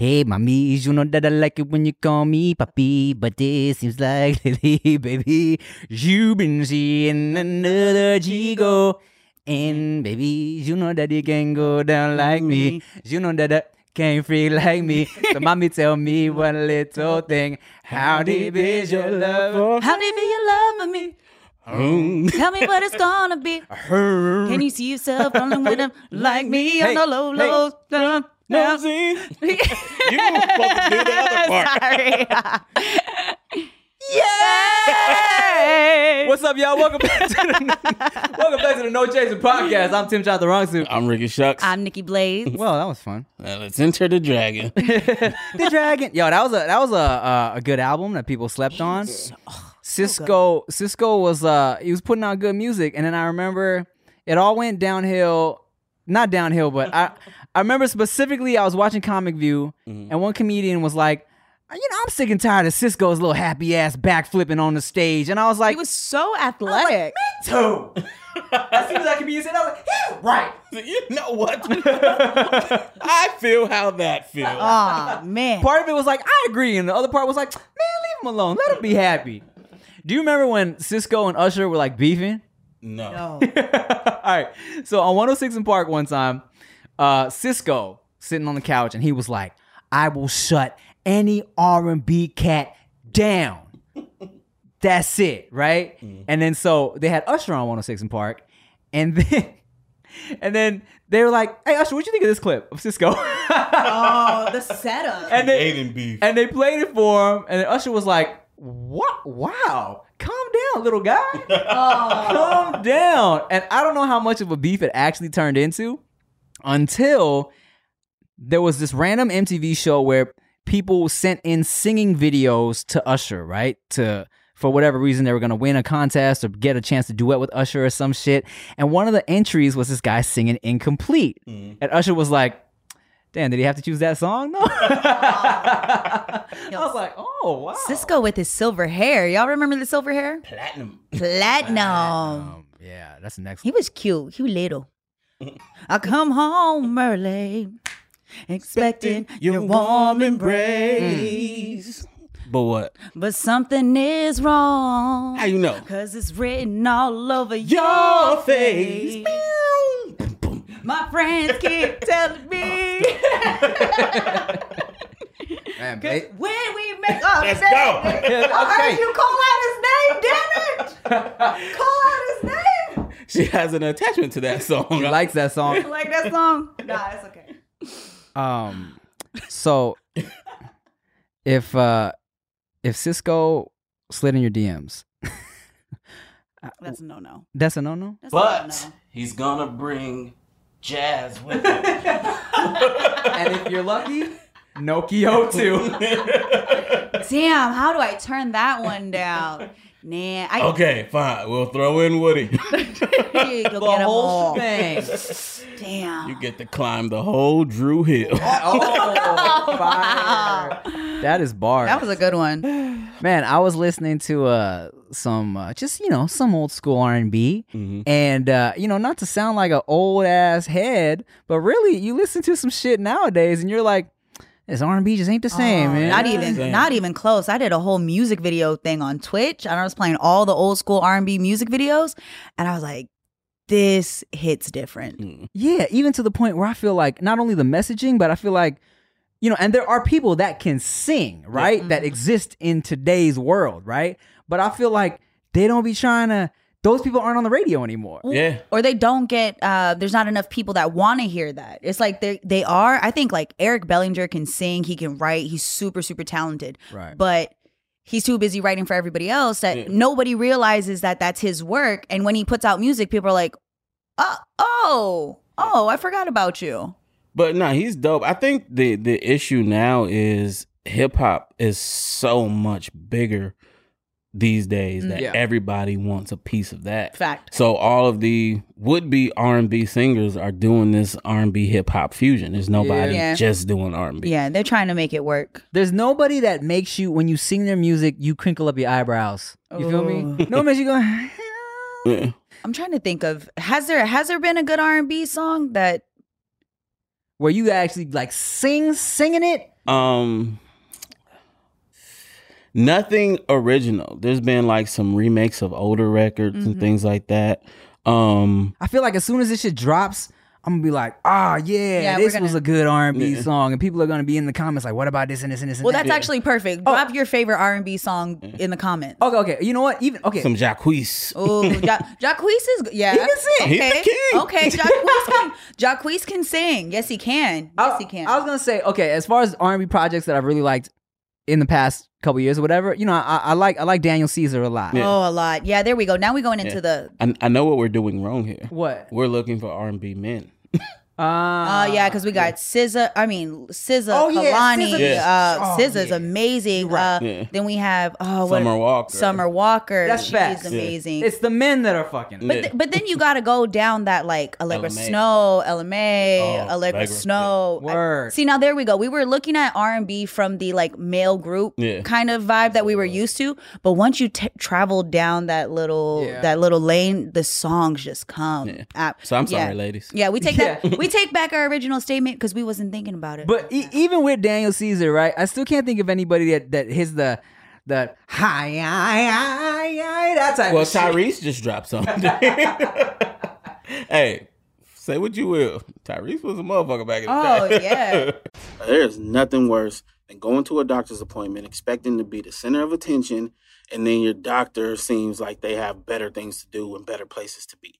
Hey, mommy, you know that I like it when you call me papi, but this seems like lately, baby, you've been seeing another Chico. And baby, you know that you can go down like me. Mm-hmm. You know that I can't free like me. So mommy, tell me one little thing. How deep is your love? How deep is your love for me? Mm. Tell me what it's gonna be. Can you see yourself rolling with them like me on the low hey. lows? Down, down. you were supposed to do the other part. Sorry. Yeah! What's up, y'all? Welcome back to the Welcome back to the No Chaser Podcast. I'm Tim Chantarangsu. I'm Ricky Shucks. I'm Nikki Blades. Well, that was fun. Now let's enter the dragon. the Dragon. Yo, that was a that was a uh, a good album that people slept on. Sisqó Sisqó was uh he was putting out good music, and then I remember it all went downhill. Not downhill, but I I remember specifically I was watching Comic View, and one comedian was like. You know, I'm sick and tired of Sisqó's little happy ass backflipping on the stage. And I was like, He was so athletic. too. as soon as I that comedian said, I was like, yeah, right. you know what? I feel how that feels. Oh man. Part of it was like, I agree. And the other part was like, man, leave him alone. Let him be happy. Do you remember when Sisqó and Usher were like beefing? no. No. All right. So on 106 in Park one time, uh, Cisco sitting on the couch and he was like, I will shut any R&B cat down. That's it, right? Mm-hmm. And then so they had Usher on 106 in Park, and then and then they were like, "Hey Usher, what you think of this clip of Sisqó?" oh, the setup. and they Aiden beef. and they played it for him, and then Usher was like, "What? Wow, calm down, little guy, oh. calm down." And I don't know how much of a beef it actually turned into until there was this random MTV show where people sent in singing videos to Usher, right? To for whatever reason they were gonna win a contest or get a chance to duet with Usher or some shit. And one of the entries was this guy singing incomplete. And Usher was like, Damn, did he have to choose that song? No. I was like, oh wow. Sisqó with his silver hair. Y'all remember the silver hair? Platinum. Platinum. Um, yeah, that's the next He was cute. He was little. I come home early, expecting your warm embrace. Mm. But what? But something is wrong. How you know? Cause it's written all over your face. My friends keep telling me. Man, ba- when we make up, Let's name, go. I heard Okay. you call out his name. Damn it! call out his name. She has an attachment to that song. he likes that song. Like that song? Nah, it's okay. Um, so if uh if Sisqó slid in your DMs, That's a no no. that's a no no. That's a no But he's gonna bring jazz with him. and if you're lucky, Nokio too. Damn, how do I turn that one down? Nah, I okay, fine. We'll throw in Woody. the get 'em whole all. thing. Damn. You get to climb the whole Dru Hill. Oh, fire! That is bar. that was a good one. Man, I was listening to uh some uh, just you know some old school R and B, Mm-hmm. and uh, you know not to sound like an old ass head, but really you listen to some shit nowadays, and you're like, this R and B just ain't the same, oh, man. Not even, Same. not even close. I did a whole music video thing on Twitch, and I was playing all the old school R and B music videos, and I was like, "This hits different." Hmm. Yeah, even to the point where I feel like not only the messaging, but I feel like, you know, and there are people that can sing, right? That mm-hmm. exist in today's world, right? But I feel like they don't be trying to, those people aren't on the radio anymore. Yeah. Or they don't get. Uh, there's not enough people that want to hear that. It's like they they are. I think like Eric Bellinger can sing. He can write. He's super super talented. Right. But he's too busy writing for everybody else that nobody realizes that that's his work. And when he puts out music, people are like, "Oh, oh, oh, I forgot about you." But no, he's dope. I think the the issue now is hip hop is so much bigger these days that Yeah. everybody wants a piece of that. Fact. So all of the would be R and B singers are doing this R and B hip hop fusion. There's nobody Yeah. just doing R and B. Yeah, they're trying to make it work. There's nobody that makes you when you sing their music, you crinkle up your eyebrows. You feel me? No one makes you go. Yeah. I'm trying to think of has there has there been a good R&B song that Where you actually like sing, singing it. Um nothing original. There's been like some remakes of older records Mm-hmm. and things like that. Um I feel like as soon as this shit drops, I'm gonna be like, ah, yeah, Yeah, this gonna- was a good R&B song, and people are gonna be in the comments like, what about this and this and this? And Well, that? that's actually perfect. Oh. Drop your favorite R&B song in the comments. okay. Okay, you know what? Even okay, some Jacquees. Oh, ja- Jacquees is yeah. He can sing. He's Okay, the king. okay. Jacquees can Jacquees can sing. Yes, he can. I, Yes, he can. I was gonna say, okay, as far as R&B projects that I've really liked in the past couple years or whatever, you know, I, I like I like Daniel Caesar a lot. Yeah. Oh, a lot. Yeah, there we go. Now we're going into Yeah. the. I, I know what we're doing wrong here. What? We're looking for R and B men. Uh, Oh yeah, because we got SZA. I mean SZA, Oh, yeah, Kehlani. SZA. Yeah. Uh, Oh, SZA's yeah. amazing. Uh, Yeah. Then we have oh, what- Summer Walker. Summer Walker. That's She's facts. amazing. It's the men that are fucking. Yeah. But, th- but then you got to go down that like Aalegra LMA. Snoh, LMA, Oh, Aalegra Aalegra, Snoh. I- Word. see now there we go. We were looking at R and B from the like male group Yeah. kind of vibe that we were used to, but once you t- travel down that little Yeah. that little lane, the songs just come. Yeah. Ap- So I'm sorry, yeah. ladies. Yeah, we take Yeah. that. We take back our original statement because we wasn't thinking about it. But e- even with Daniel Caesar, right? I still can't think of anybody that that hits the the hi hi hi hi that type. Well, of shit. Tyrese just dropped something. hey, say what you will. Tyrese was a motherfucker back in the Oh, day. Oh yeah. There's nothing worse than going to a doctor's appointment expecting to be the center of attention, and then your doctor seems like they have better things to do and better places to be.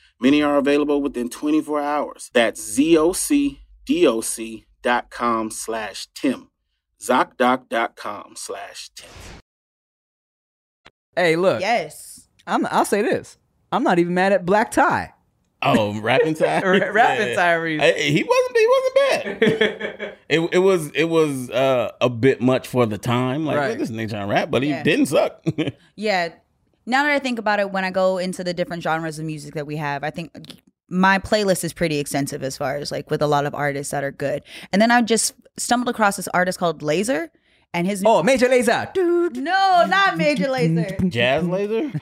Many are available within 24 hours. That's ZocDoc.com slash Tim. ZocDoc.com slash Tim. Hey, look, yes. I'm. I'll say this. I'm not even mad at Black-Ty. Oh, rapping Tyrese. Rapping Yeah. Tyrese. Hey, he wasn't. He wasn't bad. it it was it was uh, a bit much for the time. Like Right. this nigga trying to rap, but he Yeah. didn't suck. Yeah. Now that I think about it, when I go into the different genres of music that we have, I think my playlist is pretty extensive as far as like with a lot of artists that are good. And then I just stumbled across this artist called Laser, and his Oh, Major Lazer. Dude. no, not Major Lazer. Jazz laser.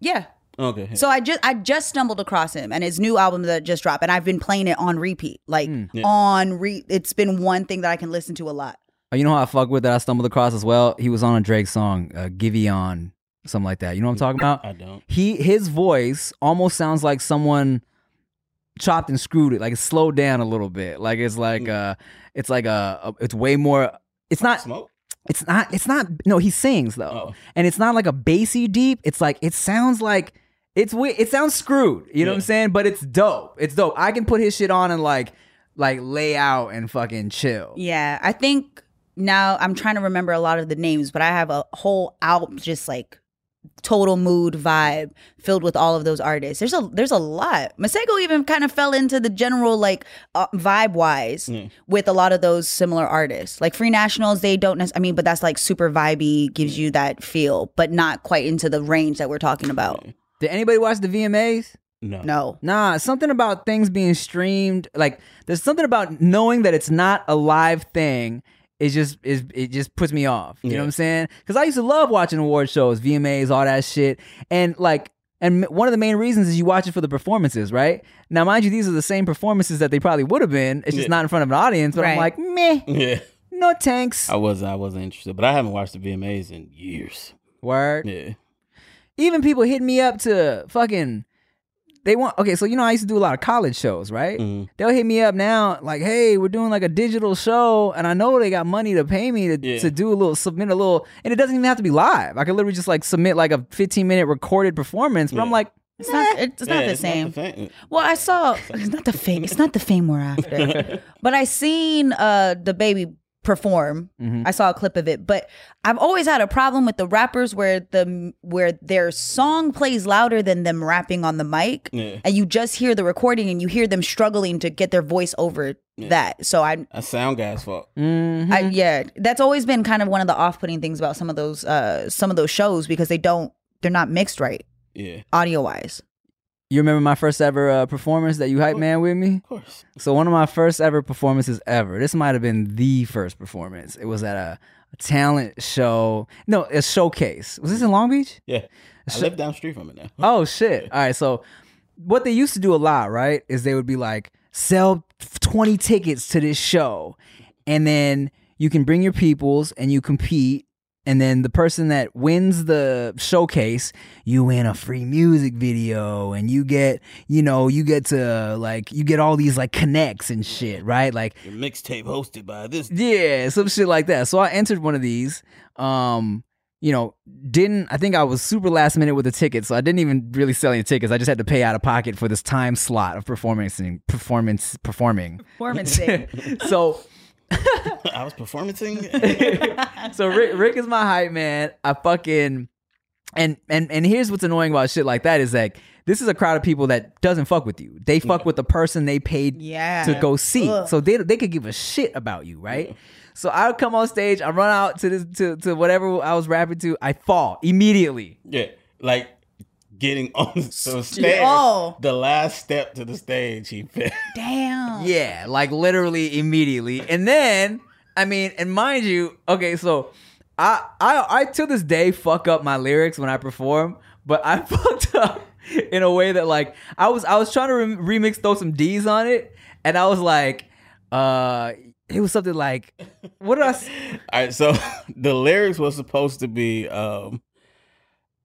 Yeah. Okay. So I just I just stumbled across him and his new album that just dropped, and I've been playing it on repeat, like Yeah. on re. It's been one thing that I can listen to a lot. Oh, you know how I fuck with that I stumbled across as well? He was on a Drake song, uh, Giveon, something like that. You know what I'm talking about? I don't. He his voice almost sounds like someone chopped and screwed it, like it's slowed down a little bit. Like it's like uh it's like a, a it's way more it's not Smoke. it's not it's not no, he sings though. Oh. And it's not like a bassy deep. It's like it sounds like it's we it sounds screwed. You know what I'm saying? But it's dope. It's dope. I can put his shit on and like like lay out and fucking chill. Yeah, I think now I'm trying to remember a lot of the names, but I have a whole album just like total mood vibe filled with all of those artists. There's a there's a lot. Masego even kind of fell into the general like uh, vibe wise Yeah. with a lot of those similar artists. Like Free Nationals, they don't. Nec- I mean, but that's like super vibey, gives you that feel, but not quite into the range that we're talking about. Did anybody watch the VMAs? No. No. Nah, something about things being streamed. Like there's something about knowing that it's not a live thing. It just is. It just puts me off. You know what I'm saying? Because I used to love watching award shows, VMAs, all that shit, and like And one of the main reasons is you watch it for the performances, right? Now, mind you, these are the same performances that they probably would have been. It's just Yeah. not in front of an audience. But I'm like, meh, Yeah. no tanks. I was I wasn't interested, but I haven't watched the VMAs in years. Word. Yeah. Even people hitting me up to fucking. They want okay, so you know I used to do a lot of college shows, right? Mhm. They'll hit me up now, like, "Hey, we're doing like a digital show, and I know they got money to pay me to, Yeah. to do a little, submit a little, and it doesn't even have to be live. I could literally just like submit like a 15 minute recorded performance." But I'm like, It's not. It's not Yeah, the same. same. Well, I saw it's not the fame. It's not the fame we're after. but I seen uh DaBaby perform. Mhm. I saw a clip of it, but I've always had a problem with the rappers where the where their song plays louder than them rapping on the mic, Yeah. and you just hear the recording and you hear them struggling to get their voice over that. So I. That's sound guy's fault. I, yeah, that's always been kind of one of the off-putting things about some of those uh some of those shows because they don't they're not mixed right Yeah. audio wise. You remember my first ever uh, performance that you hype man with me? Of course. So one of my first ever performances ever. This might have been the first performance. It was at a, a talent show. No, a showcase. Was this in Long Beach? Yeah. I So- live down the street from it now. Oh shit! All right, so what they used to do a lot, right, is they would be like, sell twenty tickets to this show, and then you can bring your peoples and you compete. And then the person that wins the showcase, you win a free music video, and you get, you know, you get to like, you get all these like connects and shit, right? Like, Your mixtape hosted by this. yeah, some shit like that. So I entered one of these. Um, you know, didn't I think I was super last minute with the tickets, so I didn't even really sell any tickets. I just had to pay out of pocket for this time slot of performance and performance performing. Performance so I was performing. so Rick, Rick is my hype man. I fucking and and and here's what's annoying about shit like that is like this is a crowd of people that doesn't fuck with you. They fuck with the person they paid Yeah. to go see. Ugh. So they they could give a shit about you, right? So I would come on stage, I run out to this to, to whatever I was rapping to, I fall immediately. yeah. Like getting on the stage. Oh. The last step to the stage, he fell. Damn. Yeah, like literally immediately. And then, I mean, and mind you, okay, so I I I to this day fuck up my lyrics when I perform, but I fucked up in a way that like I was I was trying to re- remix throw some D's on it, and I was like, uh, it was something like, what did I? s- All right, so the lyrics was supposed to be, um,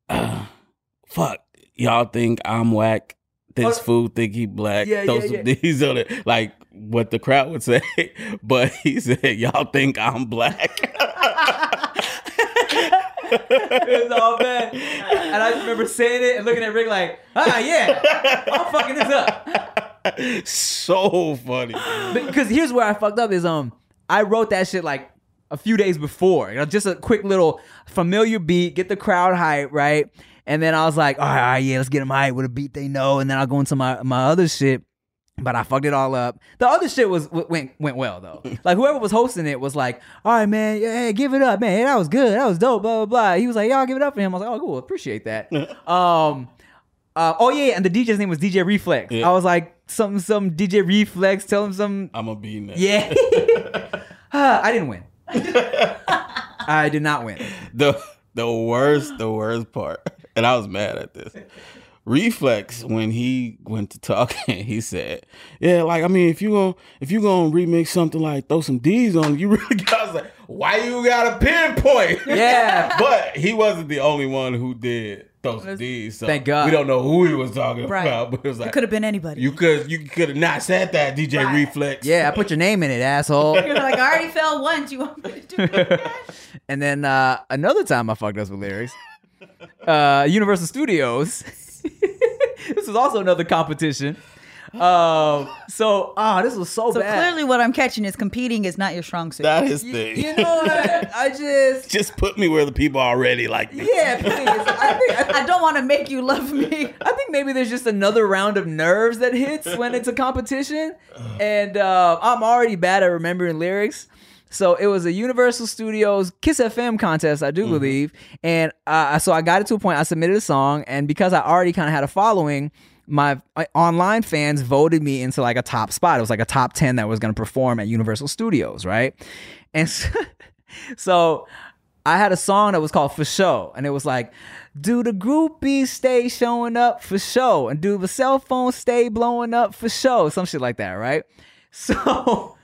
uh, fuck, y'all think I'm whack. This Oh, fool think he black. yeah, Throw yeah, yeah. D's on it, like what the crowd would say. But he said, y'all think I'm black. it was all bad, and I just remember saying it and looking at Rick like, ah, yeah, I'm fucking this up. so funny. because here's where I fucked up is um I wrote that shit like a few days before. You know, just a quick little familiar beat, get the crowd hype, right? And then I was like, all right, all right, yeah, let's get them hype with a beat they know, and then I'll go into my my other shit. But I fucked it all up. The other shit was went went well though. Like whoever was hosting it was like, "All right, man, yeah, hey, give it up, man. That was good. That was dope." Blah blah blah. He was like, "Y'all give it up for him." I was like, "Oh, cool, appreciate that." um, uh, oh yeah, and the DJ's name was DJ Reflex. Yeah. I was like, "Some some DJ Reflex. Tell him some I'm gonna be yeah. Ah, I didn't win. I did not win. the the worst the worst part. And i was mad at this. Reflex when he went to talking he said yeah like i mean if you gonna if you gonna remix something like throw some d's on you really got like why you got a pinpoint? Yeah. but he wasn't the only one who did throw some d's so Thank God. we don't know who he was talking Right. about but it was like It could have been anybody. you could you could have not said that dj Right. reflex Yeah, I put your name in it, asshole. You're like, I already fell once. You want me to do it again? and then uh, another time I fucked up with lyrics. Uh, Universal Studios. this was also another competition. Um, so ah, this was so, So bad. clearly, what I'm catching is competing is not your strong suit. that is you, thing you know what? I just just put me where the people already like me yeah, please. I think I, I don't want to make you love me. I think maybe there's just another round of nerves that hits when it's a competition, and uh, I'm already bad at remembering lyrics. So it was a Universal Studios Kiss FM contest, I do Mm-hmm. believe, and uh, so I got it to a point. I submitted a song, and because I already kind of had a following, my, my online fans voted me into like a top spot. It was like a top ten that was going to perform at Universal Studios, right? And so, so I had a song that was called For Show, and it was like, "Do the groupies stay showing up for show, and do the cell phones stay blowing up for show?" Some shit like that, right? So.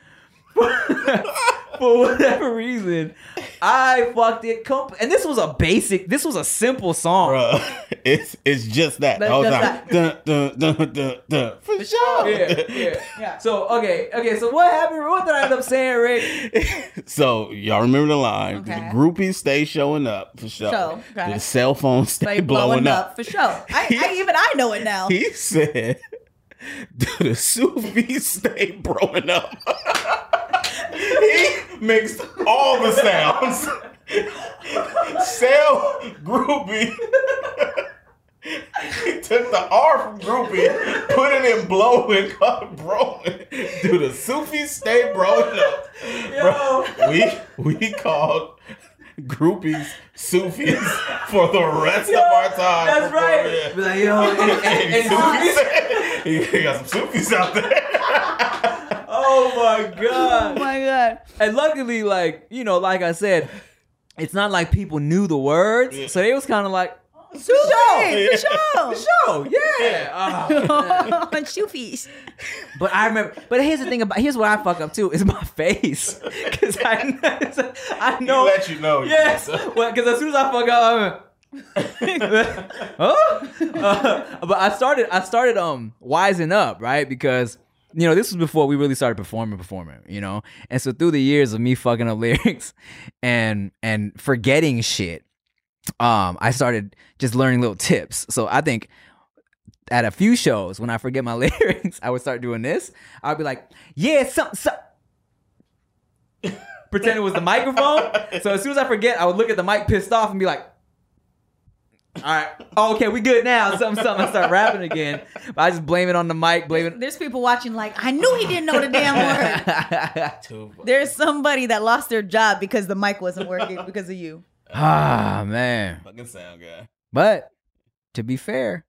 for whatever reason, I fucked it. Comp- and this was a basic, this was a simple song. Bruh, it's it's just that. But the whole just time. Dun, dun, dun, dun, dun. For sure. Yeah, yeah, yeah. So okay, okay. So what happened? What did I end up saying, Rick? So y'all remember the line? Okay. The groupies stay showing up for sure. Show, okay. The cell phones stay Like blowing, up. for sure. I, I even I know it now. He said, "Do the Sufis stay blowing up?" Mixed all the sounds. Cell groupie. he took the R from groupie, put it in blow and called it blowing. Do the Sufis stay up? Bro, we we called groupies Sufis for the rest of our time. That's right. Be like, yo, and, and, and, And Sufis- Sufis- he got some Sufis out there. Oh my god. Oh my god. And luckily, like you know, like I said, it's not like people knew the words, so they was kind of like, Show, Yeah. for sure. "Show, yeah." Ah. Shoofies. But I remember. But here's the thing about here's what I fuck up too is my face because I I He know. let you know. Yes, because as soon as I fuck up, I'm. huh? Uh, but I started. I started um wising up, right? Because you know this was before we really started performing, performing. You know, and so through the years of me fucking up lyrics and and forgetting shit, um, I started just learning little tips. So I think at a few shows when I forget my lyrics, I would start doing this. I'd be like, "Yeah, something." some pretend it was the microphone. So as soon as I forget, I would look at the mic pissed off and be like, all right, oh, okay, we good now. Something, something. I start rapping again. But I just blame it on the mic, blame it. There's people watching like, I knew he didn't know the damn word. There's somebody that lost their job because the mic wasn't working because of you. ah, man. Fucking sound guy. But to be fair,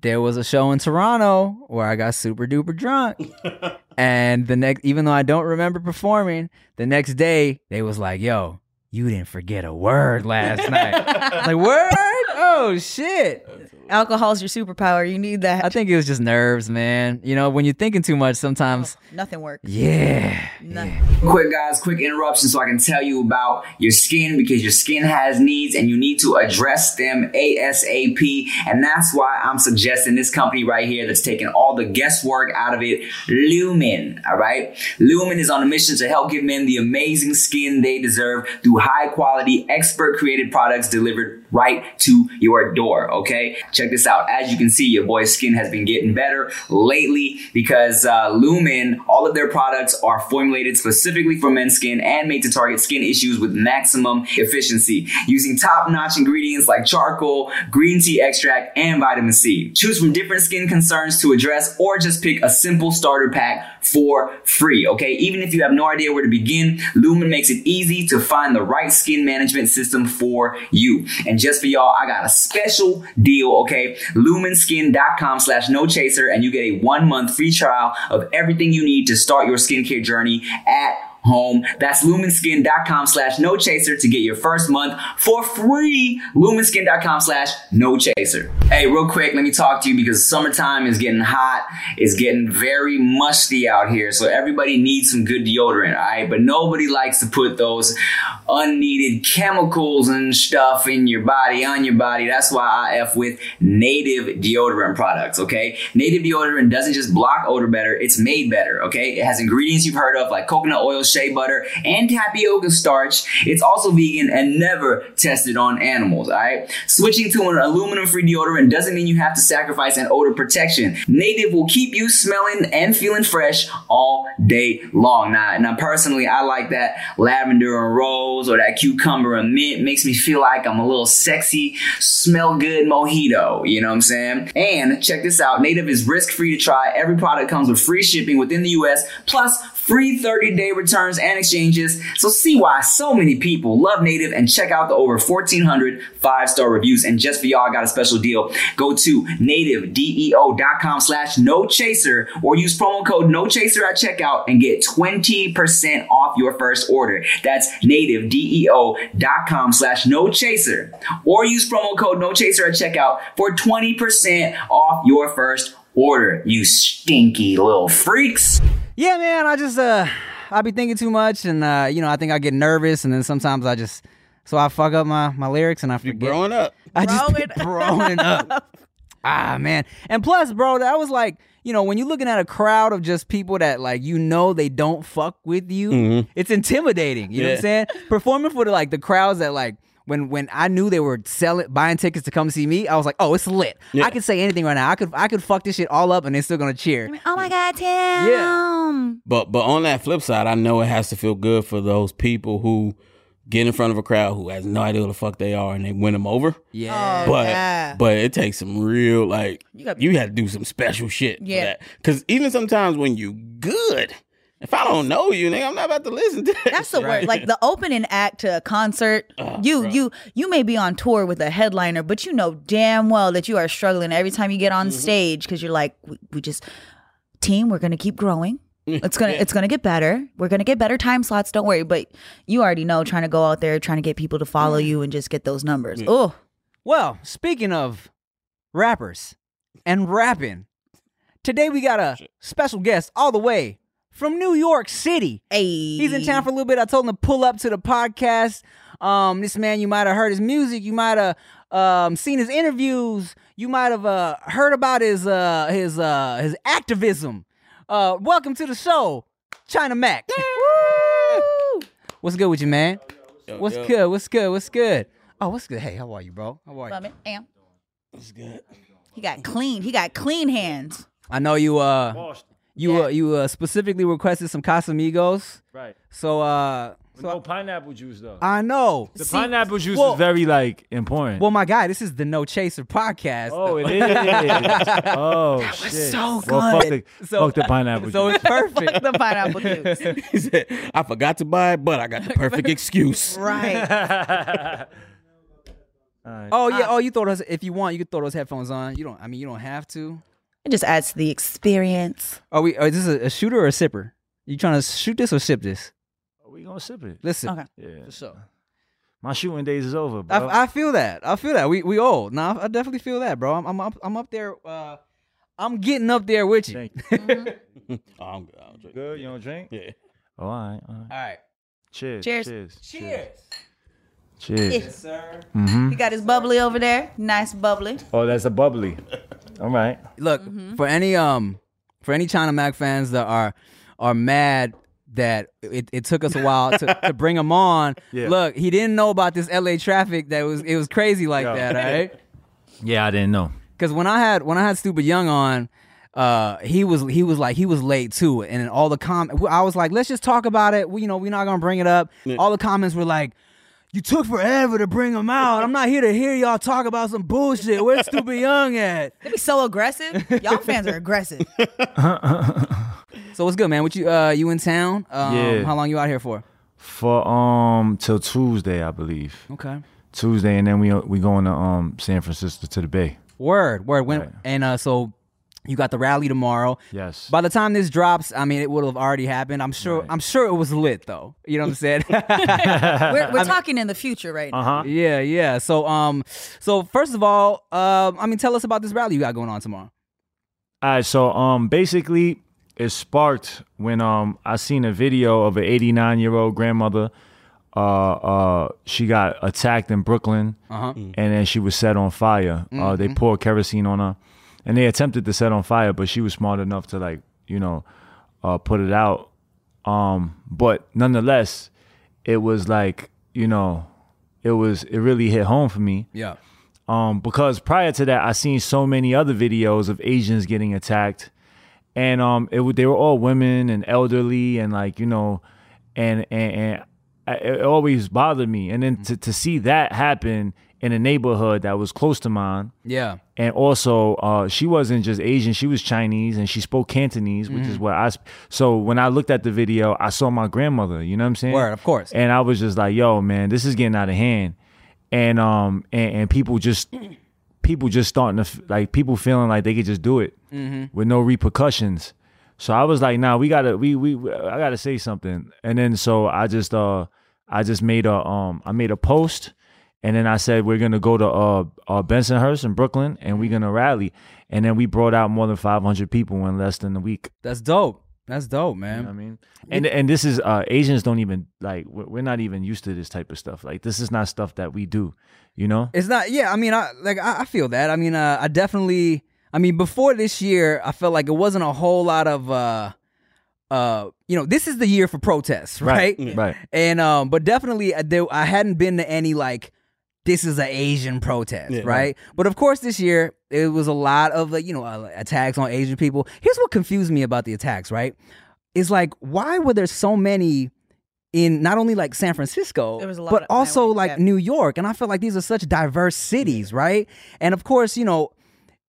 there was a show in Toronto where I got super duper drunk. and the next, even though I don't remember performing, the next day they was like, yo, you didn't forget a word last night. Like, word? Oh, shit. Alcohol's your superpower. You need that. I think it was just nerves, man. You know, when you're thinking too much, sometimes, oh, Nothing works. yeah. Nothing. Quick, guys, quick interruption so I can tell you about your skin because your skin has needs and you need to address them ASAP. And that's why I'm suggesting this company right here that's taking all the guesswork out of it Lumin. All right. Lumin is on a mission to help give men the amazing skin they deserve through high quality, expert created products delivered right to your door. Okay. Check this out. As you can see, your boy's skin has been getting better lately because uh, Lumin, all of their products are formulated specifically for men's skin and made to target skin issues with maximum efficiency using top notch ingredients like charcoal, green tea extract, and vitamin C. Choose from different skin concerns to address or just pick a simple starter pack for free. Okay. Even if you have no idea where to begin, Lumin makes it easy to find the right skin management system for you. And just for y'all, I got a special deal. Okay. Luminskin.com slash no chaser and you get a one month free trial of everything you need to start your skincare journey at home. That's luminskin.com slash no chaser to get your first month for free. Luminskin.com slash no chaser. Hey, real quick, let me talk to you because summertime is getting hot. It's getting very musty out here. So everybody needs some good deodorant, all right? But nobody likes to put those unneeded chemicals and stuff in your body, on your body. That's why I F with native deodorant products, okay? Native deodorant doesn't just block odor better, it's made better, okay? It has ingredients you've heard of like coconut oil, shea butter, and tapioca starch. It's also vegan and never tested on animals, all right? Switching to an aluminum free deodorant doesn't mean you have to sacrifice an odor protection. Native will keep you smelling and feeling fresh all day long. Now, now personally, I like that lavender and rose or that cucumber and mint makes me feel like I'm a little sexy, smell good mojito. You know what I'm saying? And check this out. Native is risk free to try. Every product comes with free shipping within the US plus free 30 day returns and exchanges. So see why so many people love Native and check out the over 1,400 five star reviews. And just for y'all, I got a special deal. Go to nativedeo.com slash no chaser or use promo code no chaser at checkout and get 20% off your first order. That's nativedeo.com slash no chaser or use promo code no chaser at checkout for 20% off your first order. You stinky little freaks. Yeah, man. I just uh, I be thinking too much, and uh, you know, I think I get nervous, and then sometimes I just, so I fuck up my my lyrics, and I You forget. growing up. I just be Growing growing up. Ah, man. And plus, bro, that was like, you know, when you're looking at a crowd of just people that like you know they don't fuck with you, it's intimidating. You know what I'm saying? Performing for the like the crowds that like when when I knew they were selling buying tickets to come see me, I was like, oh, it's lit. I could say anything right now. I could I could fuck this shit all up and they're still gonna cheer. Oh my God, Tim. Yeah. But but on that flip side, I know it has to feel good for those people who get in front of a crowd who has no idea who the fuck they are and they win them over. Yeah. Oh, but yeah. but it takes some real like you, got- had to do some special shit Yeah. for that. Cause even sometimes when you good, if I don't know you, nigga, I'm not about to listen to that. That's the shit. word. Like the opening act to a concert, oh, you you you may be on tour with a headliner, but you know damn well that you are struggling every time you get on mm-hmm. stage because you're like, we, we just team, we're gonna keep growing. It's gonna it's gonna get better. We're gonna get better time slots. Don't worry. But you already know trying to go out there, trying to get people to follow mm. you and just get those numbers. Oh, Well, speaking of rappers and rapping, today we got a special guest all the way from New York City. hey, He's in town for a little bit. I told him to pull up to the podcast. Um, this man, you might have heard his music. You might have um, seen his interviews. You might have uh, heard about his uh, his uh, his activism. Uh, welcome to the show, China Mac. What's good with you, man? What's yo. good? What's good? What's good? Oh, what's good? Hey, how are you, bro? How are you? Love it. Damn. It's good. He got clean. He got clean hands. I know you. Uh, Washed. You Yeah. uh, you uh, specifically requested some Casamigos. Right. So uh, so no pineapple juice though. I know. the pineapple juice well- is very like important. Well, my guy, this is the No Chaser podcast. oh, it is. oh that shit. so Well, fuck good. the, So- fuck the pineapple so juice. it's perfect. the pineapple juice. He said, I forgot to buy it, but I got the perfect excuse. Right. oh yeah. Oh, you throw those. If you want, you can throw those headphones on. You don't. I mean, you don't have to. It just adds to the experience. Are we? Is this a, a shooter or a sipper? You trying to shoot this or sip this? we gonna sip it. Listen. Okay. Yeah. So My shooting days is over, bro. I, I feel that. I feel that. We we old. No, I definitely feel that, bro. I'm I'm up, I'm up there. Uh, I'm getting up there with you. Thank you. Oh, I'm good. I'll drink. Good. You don't drink? Yeah. Oh, all right. All right. All right. Cheers. Cheers. Cheers. Cheers. Cheers. sir. Mm-hmm. He got his bubbly over there. Nice bubbly. Oh, that's a bubbly. All right. Look for any um for any China Mac fans that are are mad that it, it took us a while to, to bring him on. Yeah. Look, he didn't know about this LA traffic that was it was crazy like Yo. that, right? Yeah, I didn't know. Because when I had when I had Stupid Young on, uh, he was he was like he was late too, and all the com I was like, let's just talk about it. We, you know, we're not gonna bring it up. All the comments were like. You took forever to bring him out. I'm not here to hear y'all talk about some bullshit. Where's Stupid Young at? They be so aggressive. Y'all fans are aggressive. So what's good, man? What you uh you in town? Um, Yeah. How long you out here for? For um till Tuesday, I believe. Okay. Tuesday, and then we we going to um San Francisco to the Bay. Word, word. When Right. and uh, so you got the rally tomorrow. Yes. By the time this drops, I mean it would have already happened. I'm sure. I'm sure it was lit though. You know what I'm saying? We're, we're talking in the future right. Uh huh. yeah, yeah. So um, so first of all, um, I mean, tell us about this rally you got going on tomorrow. All right, so um, basically, it sparked when um I seen a video of an 89 year old grandmother. Uh, uh, she got attacked in Brooklyn, Uh-huh. and then she was set on fire. Uh, they poured kerosene on her, and they attempted to set on fire, but she was smart enough to like you know, uh, put it out. Um, but nonetheless, it was like you know, it was it really hit home for me Yeah. um, because prior to that, I seen so many other videos of Asians getting attacked, and um, it would they were all women and elderly and like you know, and and, and I, it always bothered me. And then to to see that happen in a neighborhood that was close to mine. Yeah. And also, uh, she wasn't just Asian; she was Chinese, and she spoke Cantonese, which Mm-hmm. is what I. Sp- so when I looked at the video, I saw my grandmother. You know what I'm saying? Word, of course. And I was just like, "Yo, man, this is getting out of hand," and um, and, and people just, people just starting to f- like people feeling like they could just do it Mm-hmm. with no repercussions. So I was like, "Nah, we gotta, we we, I gotta say something." And then so I just, uh, I just made a, um, I made a post. And then I said we're gonna go to uh, uh Bensonhurst in Brooklyn and we're gonna rally. And then we brought out more than 500 people in less than a week. That's dope. That's dope, You man. know what I mean, and and this is uh Asians don't even like we're we're not even used to this type of stuff. Like this is not stuff that we do. You know, It's not. Yeah, I mean, I like I, I feel that. I mean, uh, I definitely. I mean, before this year, I felt like it wasn't a whole lot of. uh uh, you know, this is the year for protests, right? right. And um, but definitely, uh, there, I hadn't been to any like this is an Asian protest, Yeah. right? But of course, this year it was a lot of like you know uh, attacks on Asian people. Here's what confused me about the attacks, right? Is like why were there so many in not only like San Francisco, There was a lot but of- also yeah. like New York, and I feel like these are such diverse cities, right? And of course, you know,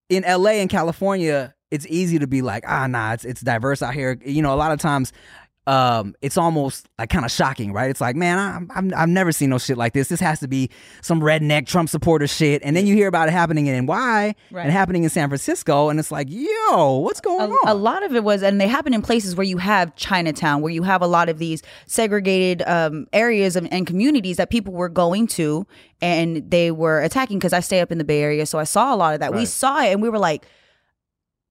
in LA and California, it's easy to be like, ah, nah, it's it's diverse out here. You know, a lot of times, um, it's almost like kind of shocking, right? It's like, man, I, I'm, I've never seen no shit like this. This has to be some redneck Trump supporter shit. And then you hear about it happening in NY Right. and happening in San Francisco, and it's like, yo, what's going a, on? a lot of it was, and they happen in places where you have Chinatown, where you have a lot of these segregated um, areas of, and communities that people were going to, and they were attacking. Because I stay up in the Bay Area, so I saw a lot of that. We saw it, and we were like,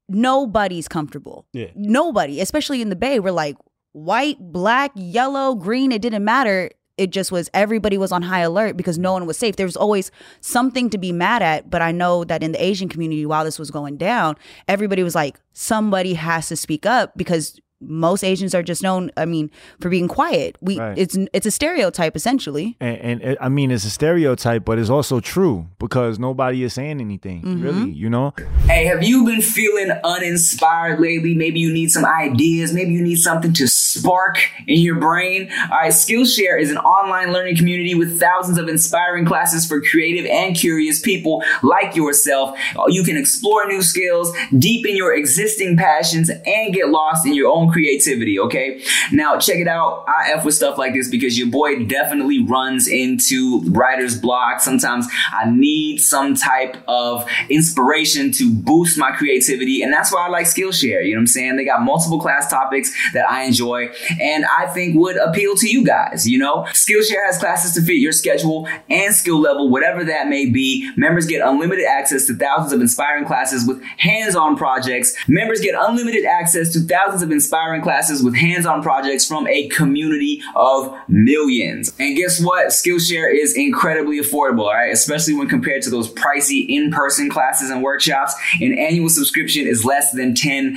nobody's comfortable. Yeah. Nobody, especially in the Bay, we're like white, black, yellow, green. It didn't matter. It just was everybody was on high alert because no one was safe. There was always something to be mad at. But I know that in the Asian community, while this was going down, everybody was like, somebody has to speak up because most Asians are just known, I mean, for being quiet. We Right. it's it's a stereotype essentially. And, and it, I mean, it's a stereotype, but it's also true because nobody is saying anything, mm-hmm. really. You know, Hey, have you been feeling uninspired lately? Maybe you need some ideas. Maybe you need something to spark in your brain. All right, Skillshare is an online learning community with thousands of inspiring classes for creative and curious people like yourself. You can explore new skills, deepen your existing passions, and get lost in your own creativity, okay? Now, check it out. I F with stuff like this because your boy definitely runs into writer's block. Sometimes I need some type of inspiration to boost my creativity, and that's why I like Skillshare. You know what I'm saying? They got multiple class topics that I enjoy and I think would appeal to you guys. You know, Skillshare has classes to fit your schedule and skill level, whatever that may be. Members get unlimited access to thousands of inspiring classes with hands on projects. Members get unlimited access to thousands of inspiring classes with hands on projects from a community of millions. And guess what? Skillshare is incredibly affordable, all right? Especially when compared to those pricey in person classes and workshops. An annual subscription is less than $10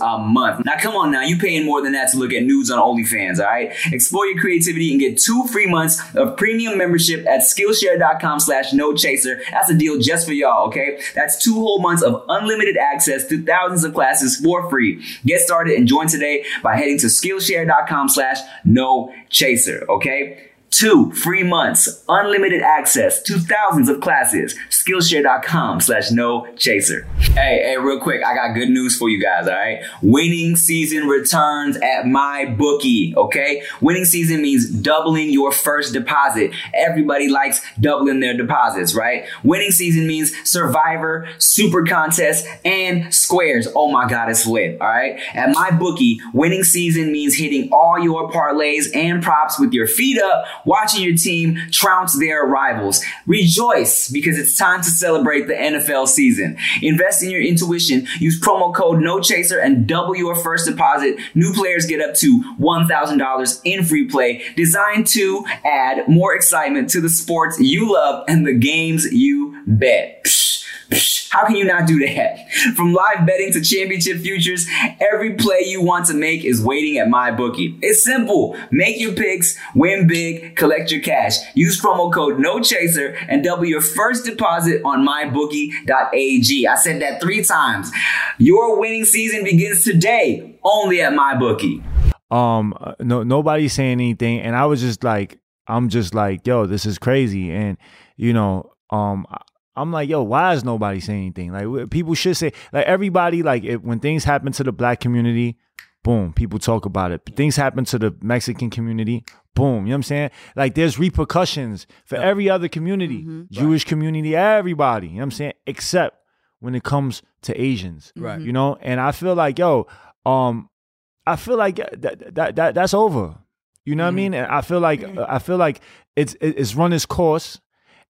a month. Now, come on now, you're paying more than that to look at nudes on OnlyFans, all right? Explore your creativity and get two free months of premium membership at Skillshare.com slash no chaser. That's a deal just for y'all, okay? That's two whole months of unlimited access to thousands of classes for free. Get started and join today by heading to Skillshare.com slash no chaser, okay? Two free months, unlimited access to thousands of classes. Skillshare.com slash no chaser. Hey, hey, real quick, I got good news for you guys, all right? Winning season returns at my bookie, okay? Winning season means doubling your first deposit. Everybody likes doubling their deposits, right? Winning season means survivor, super contest, and squares. Oh my God, it's lit, all right? At my bookie, winning season means hitting all your parlays and props with your feet up, watching your team trounce their rivals. Rejoice because it's time to celebrate the NFL season. Invest in your intuition. Use promo code NOCHASER and double your first deposit. New players get up to $1,000 in free play, designed to add more excitement to the sports you love and the games you bet. Psh, psh, How can you not do that? From live betting to championship futures, every play you want to make is waiting at my bookie. It's simple. Make your picks, win big, collect your cash. Use promo code NOCHASER and double your first deposit on mybookie.ag. I said that three times. Your winning season begins today only at my bookie. um, uh, no, nobody's saying anything, and I was just like, I'm just like, yo, this is crazy, and you know, um I'm like, yo, why is nobody saying anything? Like people should say, like everybody, like if, when things happen to the black community, boom, people talk about it. Things happen to the Mexican community, boom. You know what I'm saying? Like there's repercussions for every other community, mm-hmm. Jewish community, everybody. You know what I'm saying? Except when it comes to Asians, Right. You know, and I feel like, yo, um, I feel like that that, that that's over. You know what I mm-hmm. mean? And I feel like mm-hmm. I feel like it's it's run its course.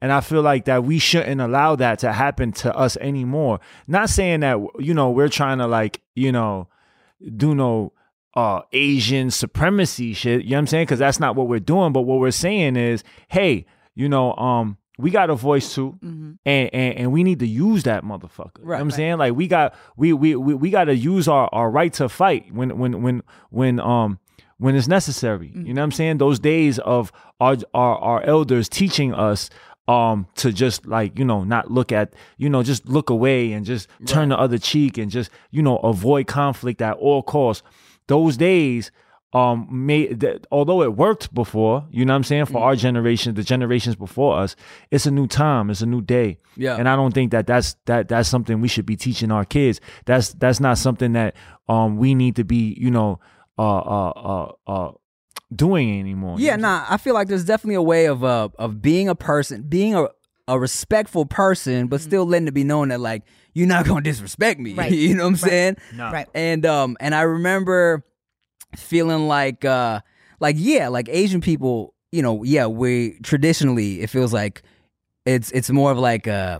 And I feel like that we shouldn't allow that to happen to us anymore. Not saying that you know we're trying to like you know do no uh Asian supremacy shit. You know what I'm saying? Because that's not what we're doing. But what we're saying is, hey, you know, um, we got a voice too, and, and and we need to use that motherfucker. you know what I'm saying? Like we got we we we, we got to use our our right to fight when when when when um when it's necessary. You know what I'm saying? Those days of our our our elders teaching us um to just like you know not look at you know just look away and just turn the other cheek and just you know avoid conflict at all costs. Those days um made that although it worked before you know what i'm saying for our generation the generations before us it's a new time it's a new day. Yeah. and i don't think that that's that that's something we should be teaching our kids. That's that's not something that um we need to be you know uh uh uh uh doing anymore you Yeah, know nah. I feel like there's definitely a way of uh of being a person, being a a respectful person, but still letting it be known that like you're not gonna disrespect me. Right. you know what I'm saying? Nah. Right. And um and I remember feeling like uh like yeah, like Asian people, you know, yeah, we traditionally it feels like it's it's more of like uh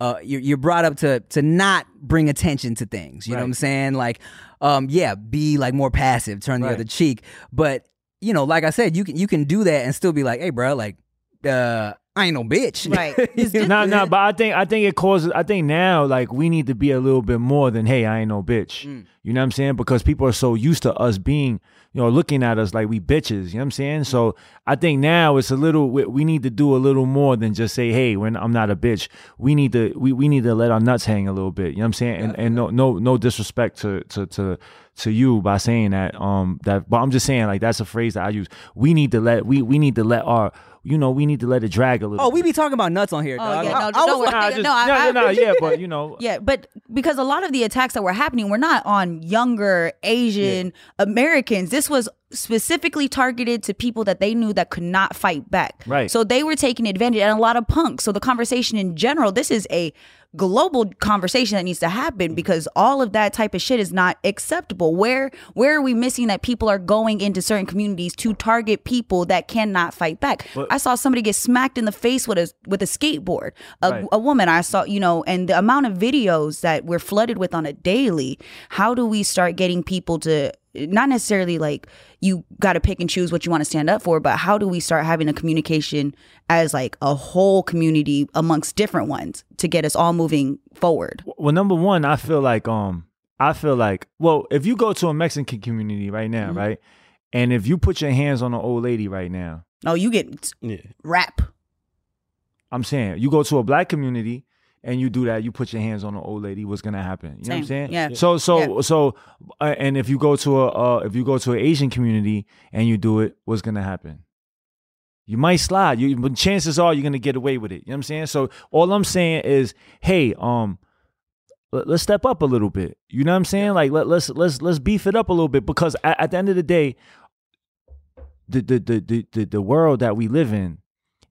uh you're, you're brought up to to not bring attention to things. You know what I'm saying? Like um yeah, be like more passive, turn the Right. other cheek. But you know, like I said, you can you can do that and still be like, hey, bro, like uh I ain't no bitch. Right. You know No, no, saying? but I think I think it causes. I think now, like we need to be a little bit more than, "Hey, I ain't no bitch." Mm. You know what I'm saying? Because people are so used to us being, you know, looking at us like we bitches. You know what I'm saying? So I think now it's a little. We, we need to do a little more than just say, "Hey, when I'm not a bitch." We need to we, we need to let our nuts hang a little bit. You know what I'm saying? And and no no no disrespect to to to to you by saying that. Um, that but I'm just saying like that's a phrase that I use. We need to let we we need to let our you know we need to let it drag a little. Oh, we be talking about nuts on here, Oh, dog. yeah, no, I don't was Nah, just, no, I- no, no, no, yeah, but you know, Yeah, but because a lot of the attacks that were happening were not on younger Asian Americans. This was specifically targeted to people that they knew that could not fight back. Right. So they were taking advantage and a lot of punks. So the conversation in general, this is a global conversation that needs to happen mm-hmm. because all of that type of shit is not acceptable. Where where are we missing that people are going into certain communities to target people that cannot fight back? I saw somebody get smacked in the face with a with a skateboard. A, Right. a woman I saw, you know, and the amount of videos that we're flooded with on a daily. How do we start getting people to not necessarily like you got to pick and choose what you want to stand up for, but how do we start having a communication as like a whole community amongst different ones to get us all moving forward? well number one i feel like um i feel like well if you go to a mexican community right now Mm-hmm. right and if you put your hands on an old lady right now Oh, you get Yeah. rap. i'm saying you go to a black community and you do that you put your hands on an old lady what's gonna happen you know what i'm saying Yeah. so so Yeah. so uh, and if you go to a uh, if you go to an asian community and you do it what's gonna happen you might slide you but chances are you're gonna get away with it you know what i'm saying so all i'm saying is hey um let, us step up a little bit. You know what I'm saying? Like let, let's let's let's beef it up a little bit because at, at the end of the day, the the, the the the world that we live in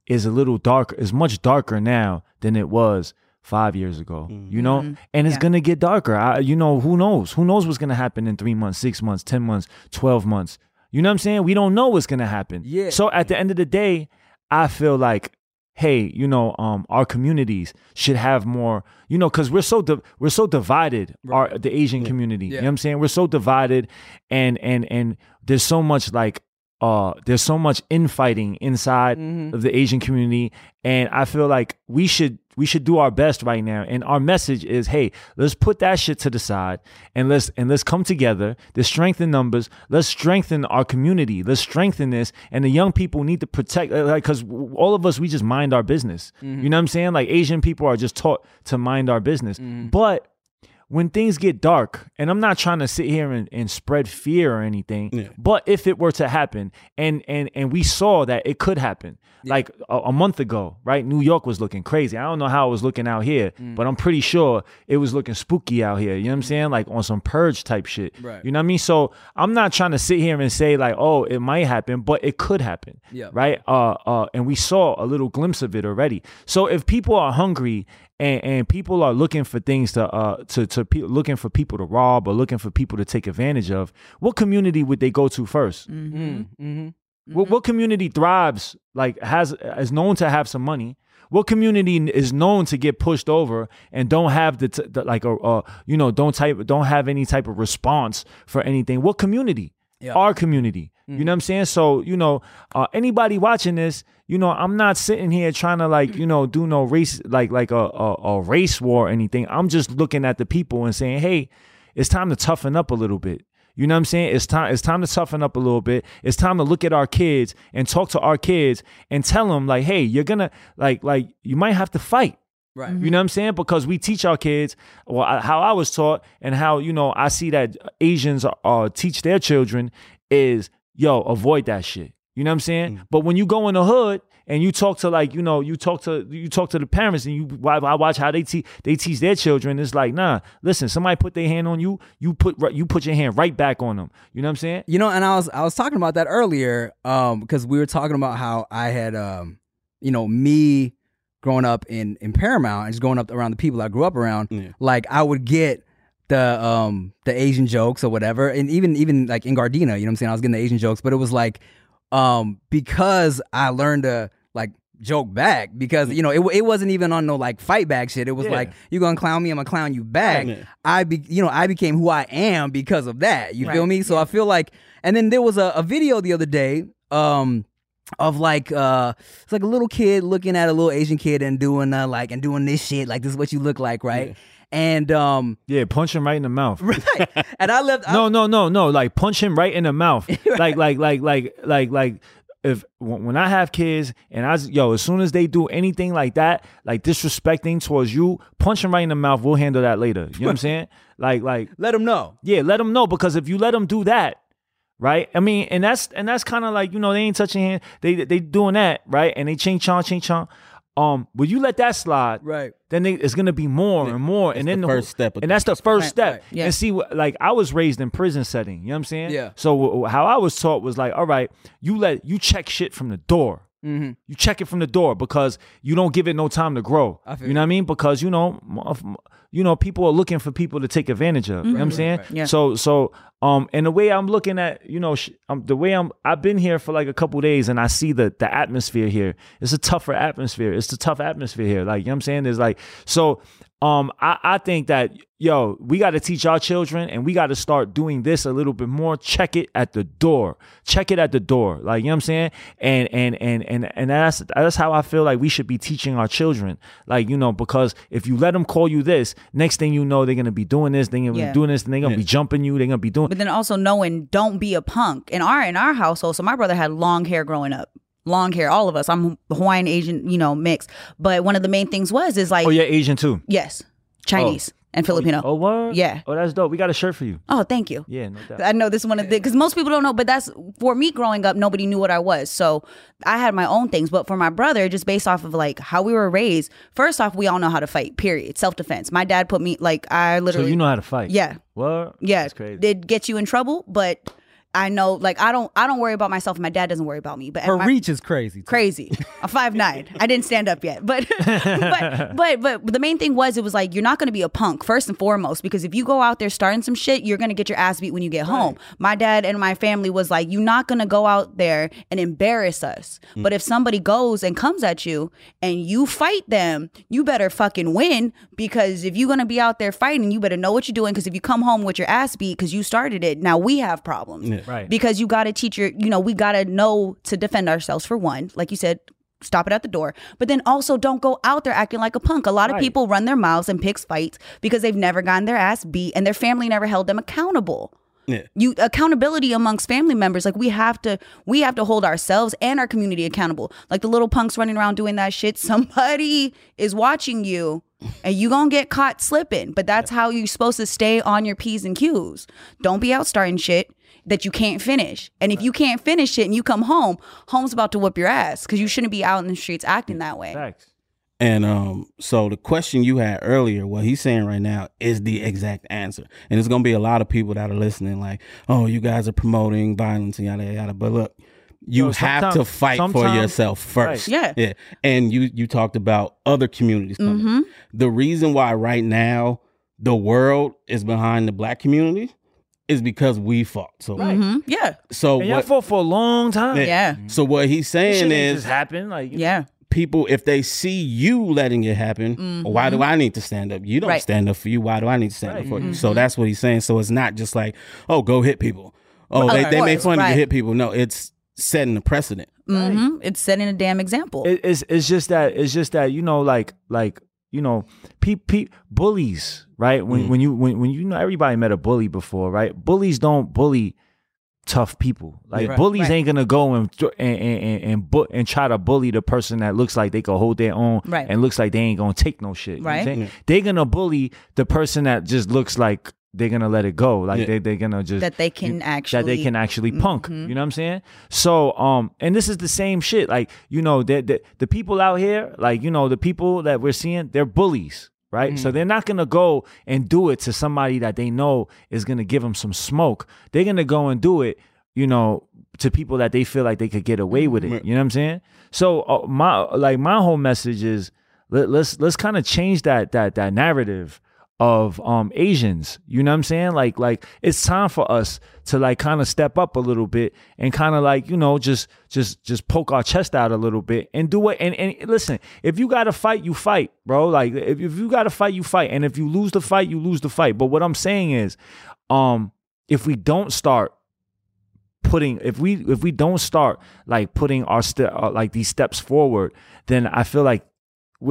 is a little darker, is much darker now than it was five years ago. You know, Mhm. and it's Yeah. gonna get darker. I, you know, who knows? Who knows what's gonna happen in three months, six months, ten months, twelve months? You know what I'm saying? We don't know what's gonna happen. Yeah. So at the end of the day, I feel like hey, you know, um, our communities should have more, you know, because we're so di- we're so divided. Our the Asian community, yeah. you know what I'm saying? We're so divided, and and and there's so much like. Uh, there's so much infighting inside of the Asian community, and I feel like we should we should do our best right now. And our message is, hey, let's put that shit to the side and let's and let's come together. There's strength in numbers. Let's strengthen our community. Let's strengthen this. And the young people need to protect, uh, like, because all of us we just mind our business. You know what I'm saying? Like Asian people are just taught to mind our business, but when things get dark, and I'm not trying to sit here and, and spread fear or anything, Yeah. but if it were to happen, and and and we saw that it could happen, like a, a month ago, right? New York was looking crazy. I don't know how it was looking out here, Mm. but I'm pretty sure it was looking spooky out here. You know what I'm saying? Like on some purge type shit. Right. You know what I mean? So I'm not trying to sit here and say like, oh, it might happen, but it could happen. Yeah. Right. Uh. Uh. And we saw a little glimpse of it already. So if people are hungry and, and people are looking for things to uh to to pe- looking for people to rob or looking for people to take advantage of, what community would they go to 1st Mm-hmm. What, what community thrives like has is known to have some money? What community is known to get pushed over and don't have the, t- the like a uh, you know don't type don't have any type of response for anything? What community? Yeah. Our community. You know what I'm saying? So you know uh, anybody watching this, you know I'm not sitting here trying to like you know do no race like like a a, a race war or anything. I'm just looking at the people and saying, hey, it's time to toughen up a little bit. You know what I'm saying? It's time. It's time to toughen up a little bit. It's time to look at our kids and talk to our kids and tell them like, hey, you're gonna like like you might have to fight. Right. You know what I'm saying? Because we teach our kids, well, I- how I was taught, and how you know I see that Asians uh, teach their children is yo avoid that shit. You know what I'm saying? But when you go in the hood and you talk to like you know you talk to you talk to the parents and you I I watch how they teach they teach their children. It's like nah, listen, somebody put their hand on you, you put you put your hand right back on them. You know what I'm saying? You know, and I was I was talking about that earlier, um, because we were talking about how I had um, you know, me growing up in in Paramount and just growing up around the people I grew up around, Yeah. like I would get the um the Asian jokes or whatever, and even even like in Gardena, you know what I'm saying? I was getting the Asian jokes, but it was like um because I learned to like joke back because you know it, it wasn't even on no like fight back shit. It was Yeah. like you gonna clown me, I'm gonna clown you back. Yeah. I be you know I became who I am because of that. You feel me? So I feel like, and then there was a, a video the other day. Um, of like uh it's like a little kid looking at a little Asian kid and doing uh like and doing this shit like this is what you look like right and um Yeah, punch him right in the mouth. right and I left I- No, no, no, no. Like punch him right in the mouth. Like, like, like, like, like, like. If when I have kids and I yo, as soon as they do anything like that, like disrespecting towards you, punch them right in the mouth. We'll handle that later. You know what I'm saying? Like, like, let them know yeah, let them know because if you let them do that, right? I mean, and that's and that's kind of like you know they ain't touching hand. They they doing that right, and they ching chong ching chong. Um, will you let that slide? right then they, it's gonna be more and more, and then the whole- first step and that's the first step. right. Yeah. And see, what like I was raised in prison setting. You know what I'm saying? Yeah. So how I was taught was like, all right, you let you check shit from the door. mm-hmm. You check it from the door because you don't give it no time to grow. I feel You know what I mean? Because you know, you know, people are looking for people to take advantage of. You know what I'm saying? Yeah. So, so, um, and the way I'm looking at, you know, sh- um, the way I'm, I've been here for like a couple days, and I see the the atmosphere here. It's a tougher atmosphere. It's a tough atmosphere here. Like you know what I'm saying? There's like, so, um, I I think that yo, we got to teach our children, and we got to start doing this a little bit more. Check it at the door. Check it at the door. Like you know what I'm saying? And and and and and that's that's how I feel like we should be teaching our children. Like you know, because if you let them call you this, next thing you know, they're gonna be doing this. They're gonna Yeah. be doing this, and they're gonna be jumping you. They're gonna be doing. But then also knowing don't be a punk. In our in our household, so my brother had long hair growing up. Long hair, all of us. I'm Hawaiian Asian, you know, mix. But one of the main things was is like Oh, you're Asian too. yes, Chinese oh. and Filipino. Oh, what? Yeah. Oh, that's dope. We got a shirt for you. Oh, thank you. Yeah, no doubt. I know this is one of the because most people don't know, but that's for me growing up. Nobody knew what I was, so I had my own things. But for my brother, just based off of like how we were raised, first off, we all know how to fight. Period. Self defense. My dad put me like I literally. So you know how to fight. yeah What? yeah That's crazy. did get you in trouble, but I know like I don't I don't worry about myself. My dad doesn't worry about me, but her my- reach is crazy too. crazy. I'm five nine. I didn't stand up yet, but but but but the main thing was it was like you're not going to be a punk first and foremost because if you go out there starting some shit, you're going to get your ass beat when you get home. My dad and my family was like, you're not going to go out there and embarrass us. Mm. But if somebody goes and comes at you and you fight them, you better fucking win because if you're going to be out there fighting, you better know what you're doing because if you come home with your ass beat because you started it, now we have problems Right. because you got to teach your you know we got to know to defend ourselves for one like you said stop it at the door but then also don't go out there acting like a punk a lot of Right. people run their mouths and picks fights because they've never gotten their ass beat and their family never held them accountable Yeah. you accountability amongst family members like we have to we have to hold ourselves and our community accountable like the little punks running around doing that shit somebody is watching you And you gonna get caught slipping. But that's how you're supposed to stay on your P's and Q's. Don't be out starting shit that you can't finish. And if you can't finish it and you come home, home's about to whoop your ass because you shouldn't be out in the streets acting that way. Facts. And um, so the question you had earlier, what he's saying right now is the exact answer. And it's gonna be a lot of people that are listening, like, oh, you guys are promoting violence and yada yada. But look, you Yo, have to fight for yourself first. Right. Yeah. And you you talked about other communities coming. The reason why right now the world is behind the black community is because we fought. So hmm Yeah. so And y'all what fought for a long time. Yeah. so what he's saying shit is just happen. Like Yeah. people if they see you letting it happen why do i need to stand up you don't Mm-hmm. Right. Mm-hmm. stand up for you why do i need to stand up for you so that's what he's saying so it's not just like oh go hit people oh they, they make course, fun of you right. hit people no it's setting the precedent hmm It's setting a damn example. it, it's it's just that it's just that you know like like you know pe- pe- bullies right when mm. when you when, when you know everybody met a bully before right bullies don't bully tough people like Right. bullies Right. ain't gonna go and and and and, and, bu- and try to bully the person that looks like they can hold their own Right. and looks like they ain't gonna take no shit you know what Right. saying? they're gonna bully the person that just looks like they're gonna let it go like Yeah. they, they're gonna just that they can actually that they can actually punk. Mm-hmm. You know what I'm saying? So, um, and this is the same shit. Like, you know, the the, the people out here, like, you know, the people that we're seeing, they're bullies, right? So they're not gonna go and do it to somebody that they know is gonna give them some smoke. They're gonna go and do it, you know, to people that they feel like they could get away with it. You know what I'm saying? So, uh, my like my whole message is let, let's let's kind of change that that that narrative of um Asians. You know what I'm saying? Like like it's time for us to like kind of step up a little bit and kind of like, you know, just just just poke our chest out a little bit and do it and and listen, if you got to fight, you fight, bro. Like if, if you got to fight, you fight. And if you lose the fight, you lose the fight. But what I'm saying is um if we don't start putting if we if we don't start like putting our step uh, like these steps forward then i feel like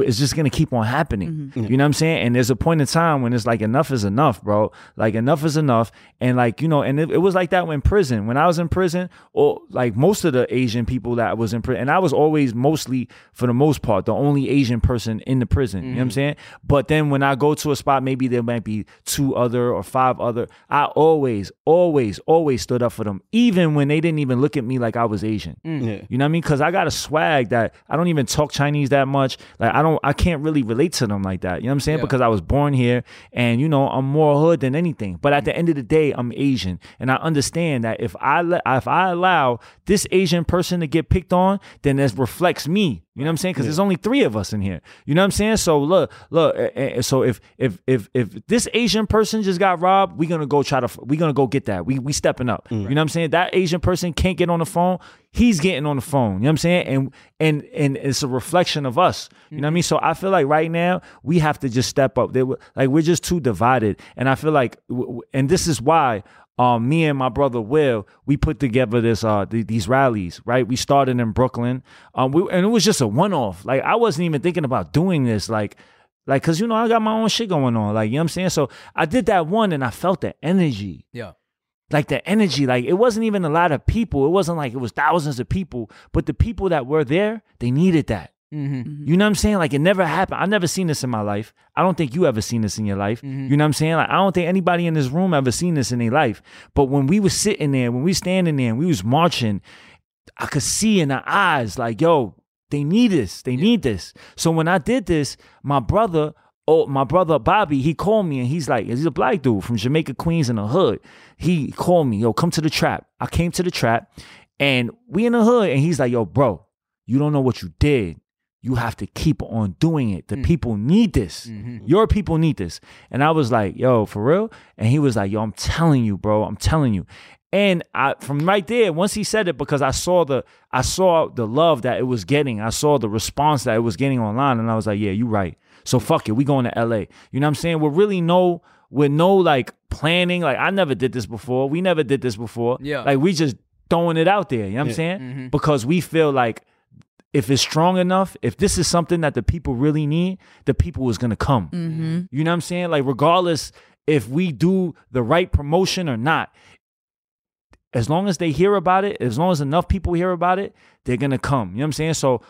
it's just gonna keep on happening. Mm-hmm. Mm-hmm. You know what i'm saying? And there's a point in time when it's like enough is enough bro. Like enough is enough. And like you know and it, it was like that when prison. When i was in prison or like most of the asian people that was in prison and i was always mostly for the most part the only asian person in the prison. You know what i'm mm-hmm. saying? But then when i go to a spot maybe there might be two other or five other i always always always stood up for them even when they didn't even look at me like i was asian. Mm. Yeah. You know what I mean? Because I got a swag that I don't even talk Chinese that much. Like I don't, I can't really relate to them like that. You know what I'm saying? Because I was born here, and you know I'm more hood than anything. But at the end of the day, I'm Asian, and I understand that if I let, if I allow this Asian person to get picked on, then that reflects me. You know what I'm saying? Because there's only three of us in here. You know what I'm saying? So look, look. eh, eh, So if if if if this Asian person just got robbed, we gonna go try to we gonna go get that. We we stepping up. You know what I'm saying? That Asian person can't get on the phone. He's getting on the phone. You know what I'm saying? And and and it's a reflection of us. You know what I mean? So I feel like right now we have to just step up. They were like we're just too divided, and I feel like, and this is why um, me and my brother Will, we put together this uh th- these rallies, right? We started in Brooklyn, um, we, and it was just a one off. Like I wasn't even thinking about doing this, like. Like, cause you know, I got my own shit going on. Like, you know what I'm saying? So I did that one and I felt the energy. Yeah. Like the energy. Like it wasn't even a lot of people. It wasn't like it was thousands of people. But the people that were there, they needed that. Mm-hmm. You know what I'm saying? Like it never happened. I never seen this in my life. I don't think you ever seen this in your life. You know what I'm saying? Like I don't think anybody in this room ever seen this in their life. But when we was sitting there, when we standing there and we was marching, I could see in their eyes, like, yo, they need this. They need this. So when I did this, my brother, oh, my brother Bobby, he called me and he's like, he's a black dude from Jamaica, Queens in the hood. He called me, yo, come to the trap. I came to the trap and we in the hood and he's like, yo, bro, you don't know what you did. You have to keep on doing it. The mm. people need this. Mm-hmm. Your people need this. And I was like, yo, for real? And he was like, yo, I'm telling you, bro. I'm telling you. And I from right there, once he said it, because I saw the I saw the love that it was getting. I saw the response that it was getting online. And I was like, yeah, you right. So fuck it. We going to LA. You know what I'm saying? We're really no with no like planning. Like I never did this before. We never did this before. Yeah. Like we just throwing it out there. You know what I'm saying? Mm-hmm. Because we feel like if it's strong enough, if this is something that the people really need, the people is gonna come. You know what I'm saying? Like regardless if we do the right promotion or not, as long as they hear about it, as long as enough people hear about it, they're gonna come. You know what I'm saying? So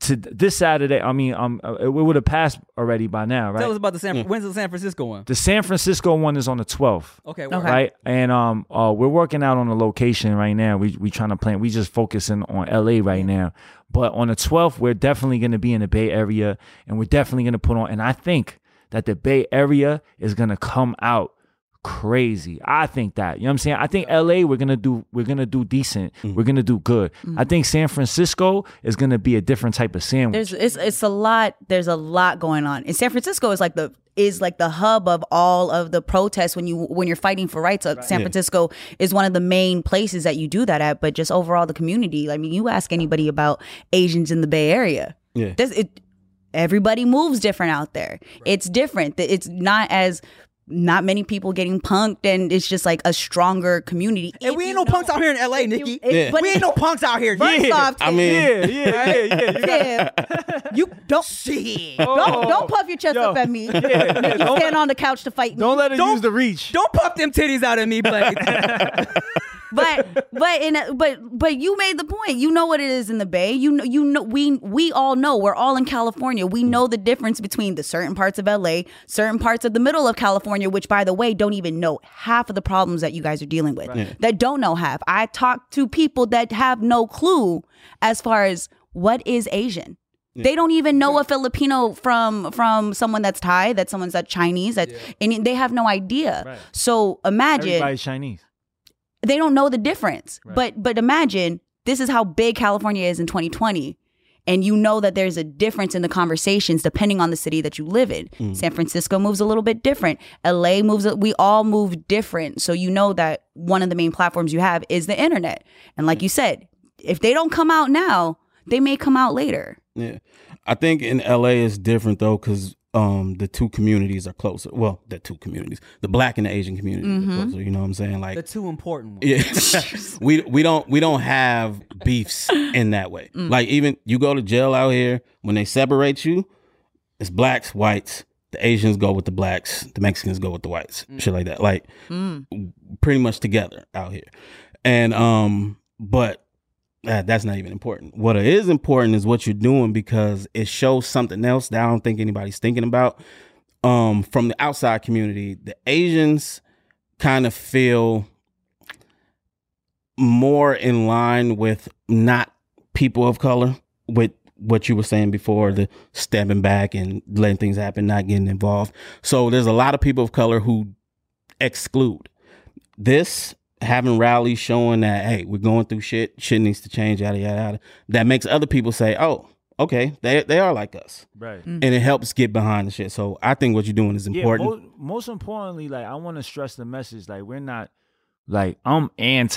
to this Saturday. I mean, um, uh, it would have passed already by now, right? Tell us about the San. When's the San Francisco one? the San Francisco one is on the 12th. Okay. Okay. word. Right, and um, uh, we're working out on a location right now. We we trying to plan. We just focusing on LA right now, but on the 12th, we're definitely going to be in the Bay Area, and we're definitely going to put on. And I think that the Bay Area is going to come out crazy. I think that. You know what I'm saying? I think LA we're going to do we're going to do decent. We're going to do good. I think San Francisco is going to be a different type of sandwich. There's it's it's a lot. There's a lot going on. And San Francisco is like the is like the hub of all of the protests when you when you're fighting for rights. Uh, San Francisco is one of the main places that you do that at. But just overall, the community. I mean, you ask anybody about Asians in the Bay Area. Yeah. This, it, everybody moves different out there. It's different. It's not as not many people getting punked, and it's just like a stronger community. And If we ain't you no punks out here in LA, Nikki. it- Yeah. but we ain't no punks out here. First Yeah. off, I mean, yeah, yeah, yeah, yeah. You you don't Shit. don't don't oh. puff your chest Yo. up at me. Yeah, yeah, you don't- stand on the couch to fight me. Don't let her Don't- use the reach. Don't puff them titties out at me, but but but in a, but but you made the point. You know what it is in the Bay. You know you know we we all know we're all in California. We know the difference between the certain parts of LA, certain parts of the middle of California, which by the way don't even know half of the problems that you guys are dealing with. That don't know half. I talk to people that have no clue as far as what is Asian. They don't even know a Filipino from from someone that's Thai, that someone's that Chinese, that and they have no idea. Right. So imagine Everybody's Chinese. They don't know the difference. But but imagine this is how big California is in 2020. And you know that there's a difference in the conversations depending on the city that you live in. Mm. San Francisco moves a little bit different. LA moves, we all move different. So you know that one of the main platforms you have is the internet. And like you said, if they don't come out now, they may come out later. Yeah, I think in LA is different though because um the two communities are closer. Well, the two communities, the black and the Asian community, Mm-hmm. closer. You know what I'm saying? Like, the two important ones. yeah, we we don't we don't have beefs in that way. Mm. Like even you go to jail out here when they separate you, it's blacks, whites. The Asians go with the blacks, the Mexicans go with the whites, Mm. shit like that. Like pretty much together out here. And um, but that, that's not even important. What is important is what you're doing because it shows something else that I don't think anybody's thinking about. Um, from the outside community, the Asians kind of feel more in line with not people of color with what you were saying before the stepping back and letting things happen not getting involved so there's a lot of people of color who exclude this having rallies showing that hey we're going through shit shit needs to change yada yada yada that makes other people say oh okay they, they are like us Right. Mm. and it helps get behind the shit so i think what you're doing is important Yeah, mo- most importantly, like I want to stress the message, like we're not, like I'm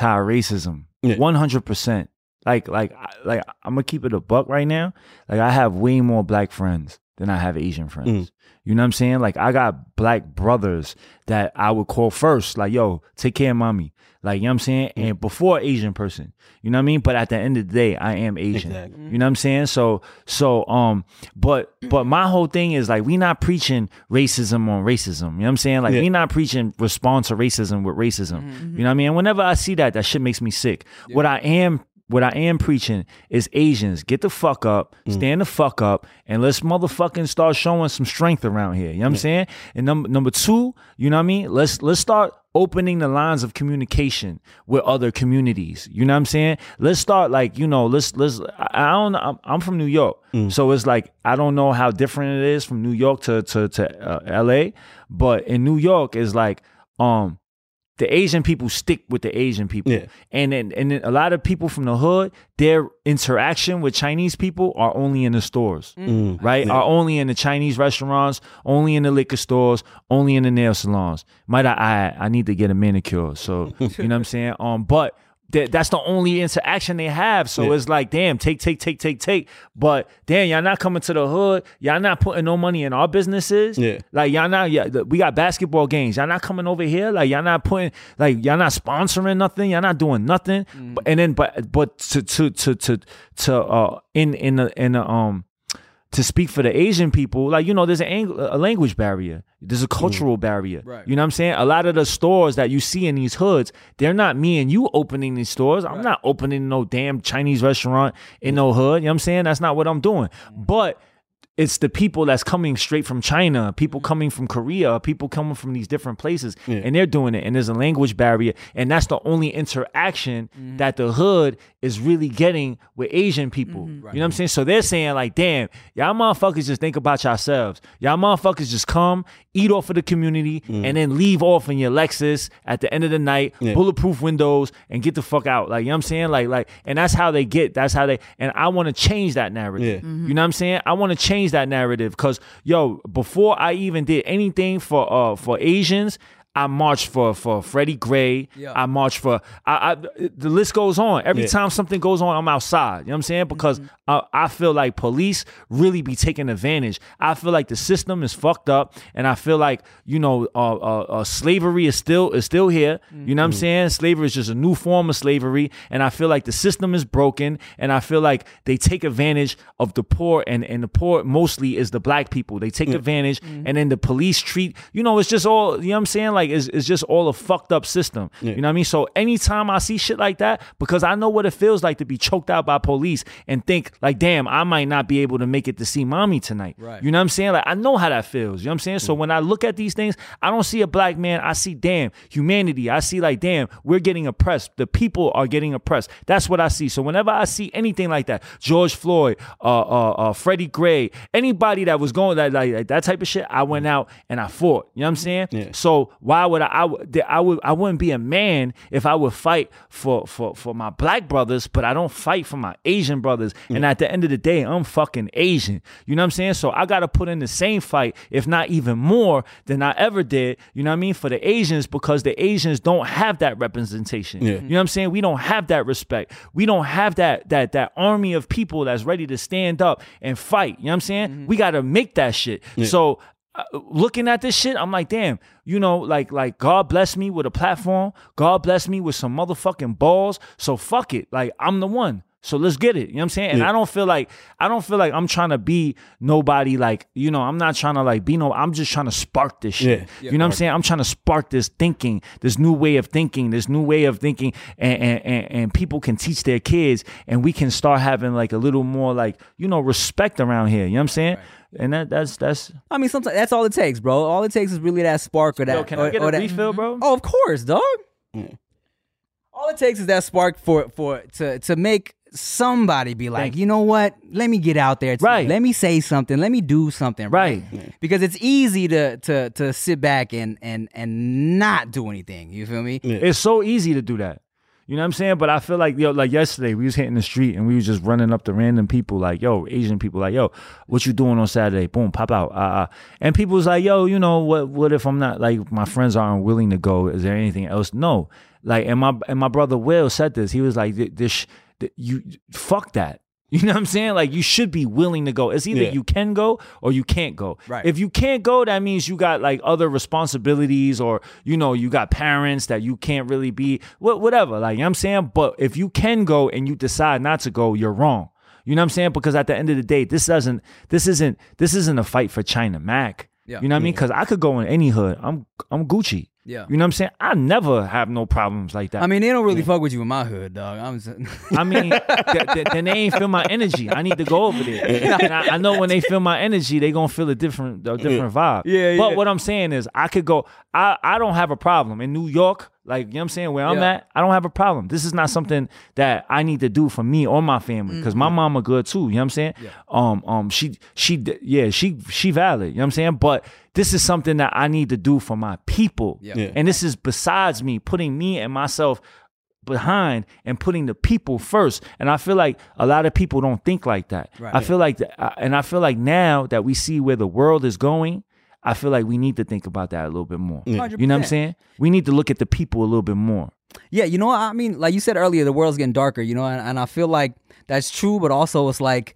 anti-racism, Yeah. one hundred percent. Like, like, I- like I'm gonna keep it a buck right now. Like I have way more black friends than I have Asian friends. Mm. You know what I'm saying? Like I got black brothers that I would call first, like, yo, take care of mommy. Like, you know what I'm saying? Mm. And before Asian person. You know what I mean? But at the end of the day, I am Asian. Exactly. You know what I'm saying? So so um but but my whole thing is like we not preaching racism on racism. You know what I'm saying? Like Yeah. we not preaching response to racism with racism. Mm-hmm. You know what I mean? And whenever I see that, that shit makes me sick. What I am what I am preaching is Asians get the fuck up, stand the fuck up, and let's motherfucking start showing some strength around here. You know what I'm saying? And number number two, you know what I mean? Let's let's start opening the lines of communication with other communities. You know what I'm saying? Let's start like, you know, let's let's I I don't I'm, I'm from New York. So it's like I don't know how different it is from New York to to to uh, LA, but in New York is like um the Asian people stick with the Asian people. Yeah. And then and then a lot of people from the hood, their interaction with Chinese people are only in the stores. Right? Are only in the Chinese restaurants, only in the liquor stores, only in the nail salons. Might I I, I need to get a manicure. So you know what I'm saying? Um but that, that's the only interaction they have. So Yeah. it's like, damn, take, take, take, take, take. But damn, y'all not coming to the hood. Y'all not putting no money in our businesses. Yeah. Like y'all not, yeah, we got basketball games. Y'all not coming over here. Like y'all not putting, like y'all not sponsoring nothing. Y'all not doing nothing. But, and then, but, but to, to, to, to, to, uh, in, in the, in the, um, to speak for the Asian people, like you know, there's an a language barrier, there's a mm. cultural barrier. Right. You know what I'm saying? A lot of the stores that you see in these hoods, they're not me and you opening these stores. I'm not opening no damn Chinese restaurant in no hood. You know what I'm saying? That's not what I'm doing. Mm. But it's the people that's coming straight from China, people mm-hmm. coming from Korea, people coming from these different places, and they're doing it. And there's a language barrier, and that's the only interaction mm-hmm. that the hood is really getting with Asian people. Mm-hmm. You know what I'm saying? So they're saying like, "Damn, y'all motherfuckers just think about yourselves. Y'all motherfuckers just come, eat off of the community, mm. and then leave off in your Lexus at the end of the night, bulletproof windows, and get the fuck out." Like you know what I'm saying? Like like, and that's how they get. That's how they. And I want to change that narrative. Yeah. You know what I'm saying? I want to change that narrative because yo, before I even did anything for uh for Asians. I marched for for Freddie Gray. Yeah. I marched for I, I the list goes on. Every Yeah. time something goes on, I'm outside. You know what I'm saying? Because uh, I feel like police really be taking advantage. I feel like the system is fucked up, and I feel like you know uh, uh, uh, slavery is still is still here. You know what I'm saying? Slavery is just a new form of slavery, and I feel like the system is broken, and I feel like they take advantage of the poor, and and the poor mostly is the black people. They take advantage, and then the police treat you know it's just all you know what I'm saying like it's, it's just all a fucked up system. You know what I mean? So anytime I see shit like that, because I know what it feels like to be choked out by police and think like, damn, I might not be able to make it to see mommy tonight. Right. You know what I'm saying? Like I know how that feels. You know what I'm saying? So when I look at these things, I don't see a black man. I see damn humanity. I see like damn, we're getting oppressed. The people are getting oppressed. That's what I see. So whenever I see anything like that, George Floyd, uh, uh, uh Freddie Gray, anybody that was going that like, like that type of shit, I went out and I fought. You know what I'm saying? Yeah. So why would I? I, would- I would. I wouldn't be a man if I would fight for for for my black brothers, but I don't fight for my Asian brothers. And at the end of the day, I'm fucking Asian. You know what I'm saying? So I got to put in the same fight, if not even more than I ever did. You know what I mean? For the Asians, because the Asians don't have that representation. Yeah. You know what I'm saying? We don't have that respect. We don't have that that that army of people that's ready to stand up and fight. You know what I'm saying? We got to make that shit. So uh, Uh, looking at this shit, I'm like, damn, you know, like like God bless me with a platform. God bless me with some motherfucking balls. So fuck it. Like I'm the one. So let's get it. You know what I'm saying? And Yeah. I don't feel like I don't feel like I'm trying to be nobody like, you know, I'm not trying to like be no I'm just trying to spark this shit. Yeah. You know what I'm saying? I'm trying to spark this thinking, this new way of thinking, this new way of thinking and and, and, and people can teach their kids and we can start having like a little more like, you know, respect around here. You know what I'm saying? And that that's that's I mean, sometimes that's all it takes, bro. All it takes is really that spark or that. Yo, can or, I get or a that- refill, bro? Oh, of course, dog. Hmm. All it takes is that spark for for to to make somebody be like, Thank you know what? Let me get out there. Right. Let me say something. Let me do something. Right. Because it's easy to to to sit back and and and not do anything. You feel me? It's so easy to do that. You know what I'm saying? But I feel like yo, like yesterday we was hitting the street and we was just running up to random people like, yo, Asian people like, yo, what you doing on Saturday? Boom, pop out. Uh, uh. And people was like, yo, you know what? What if I'm not like my friends aren't willing to go? Is there anything else? No. Like, and my and my brother Will said this. He was like, "Th- this, sh- you fuck that. You know what I'm saying? Like you should be willing to go. It's either Yeah. you can go or you can't go. Right. If you can't go, that means you got like other responsibilities or you know, you got parents that you can't really be wha- whatever. Like you know what I'm saying? But if you can go and you decide not to go, you're wrong. You know what I'm saying? Because at the end of the day, this doesn't this isn't this isn't a fight for China Mac. Yeah. You know what I mean? Because I could go in any hood. I'm I'm Gucci. Yeah. You know what I'm saying? I never have no problems like that. I mean, they don't really fuck with you in my hood, dog. I'm just, I mean, th- th- then they ain't feel my energy. I need to go over there. And I, I know when they feel my energy, they gonna feel a different, a different vibe. Yeah, But yeah. what I'm saying is, I could go. I I don't have a problem in New York. Like you know what I'm saying, where I'm Yeah. at, I don't have a problem. This is not something that I need to do for me or my family because Mm-hmm. my mama good too. You know what I'm saying? Um, um, she she yeah she she valid. You know what I'm saying? But this is something that I need to do for my people. Yeah. Yeah. And this is besides me putting me and myself behind and putting the people first. And I feel like a lot of people don't think like that. Right. I feel like, th- and I feel like now that we see where the world is going, I feel like we need to think about that a little bit more. You know what I'm saying? We need to look at the people a little bit more. Yeah, you know what I mean? Like you said earlier, the world's getting darker, you know, and, and I feel like that's true, but also it's like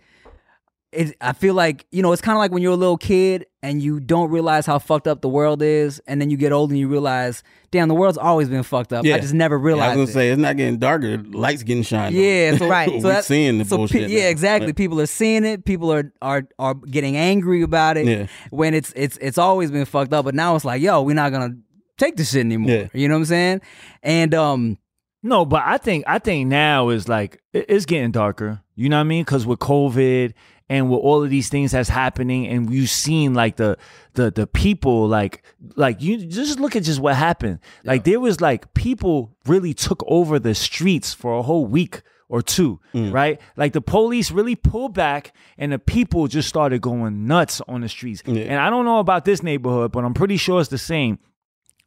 it, I feel like you know it's kind of like when you're a little kid and you don't realize how fucked up the world is, and then you get old and you realize, damn, the world's always been fucked up. Yeah. I just never Yeah, I realized. was gonna say it's not getting darker. Lights getting shined. on. Yeah, so Right. so we So that- seeing the so pe- yeah, now. exactly. People are seeing it. People are are are getting angry about it. Yeah. When it's it's it's always been fucked up, but now it's like, yo, we're not gonna take this shit anymore. Yeah. You know what I'm saying? And um, No, but I think I think now is like it's getting darker. You know what I mean? Because with COVID and with all of these things that's happening, and you've seen like the the the people like like you just look at just what happened. Like there was like people really took over the streets for a whole week or two, mm. right? Like the police really pulled back and the people just started going nuts on the streets. And I don't know about this neighborhood, but I'm pretty sure it's the same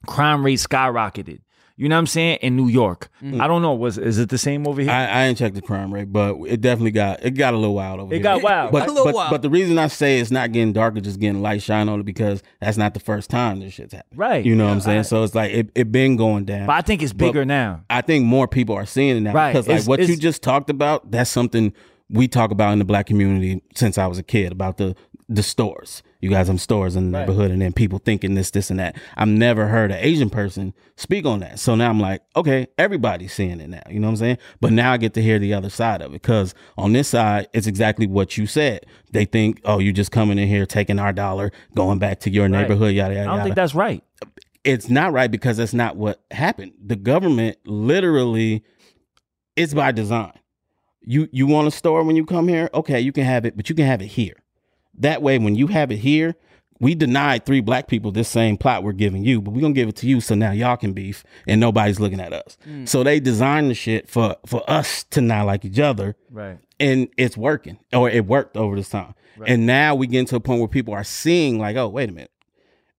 crime rate skyrocketed. You know what I'm saying? In New York. Mm-hmm. I don't know. Was is it the same over here? I, I ain't checked the crime rate, but it definitely got it got a little wild over it here. It got wild. But, A little but, wild. but the reason I say it's not getting darker, just getting light shine on it, because that's not the first time this shit's happened. Right. You know what I'm saying? So it's like it, it been going down. But I think it's bigger now. I think more people are seeing it now Right. because like It's- what you just talked about, that's something we talk about in the black community since I was a kid about the the stores. You guys have stores in the neighborhood, and then people thinking this, this, and that. I've never heard an Asian person speak on that. So now I'm like, okay, everybody's seeing it now. You know what I'm saying? But now I get to hear the other side of it because on this side, it's exactly what you said. They think, oh, you're just coming in here taking our dollar, going back to your neighborhood, yada yada. I don't yada think that's right. it's not right because that's not what happened. The government literally it's by design. You you want a store when you come here? Okay, you can have it, but you can have it here. That way when you have it here, we denied three black people this same plot we're giving you, but we're gonna give it to you so now y'all can beef and nobody's looking at us. Mm. So they designed the shit for for us to not like each other. Right. and it's working or it worked over this time. And now we get to a point where people are seeing like oh wait a minute.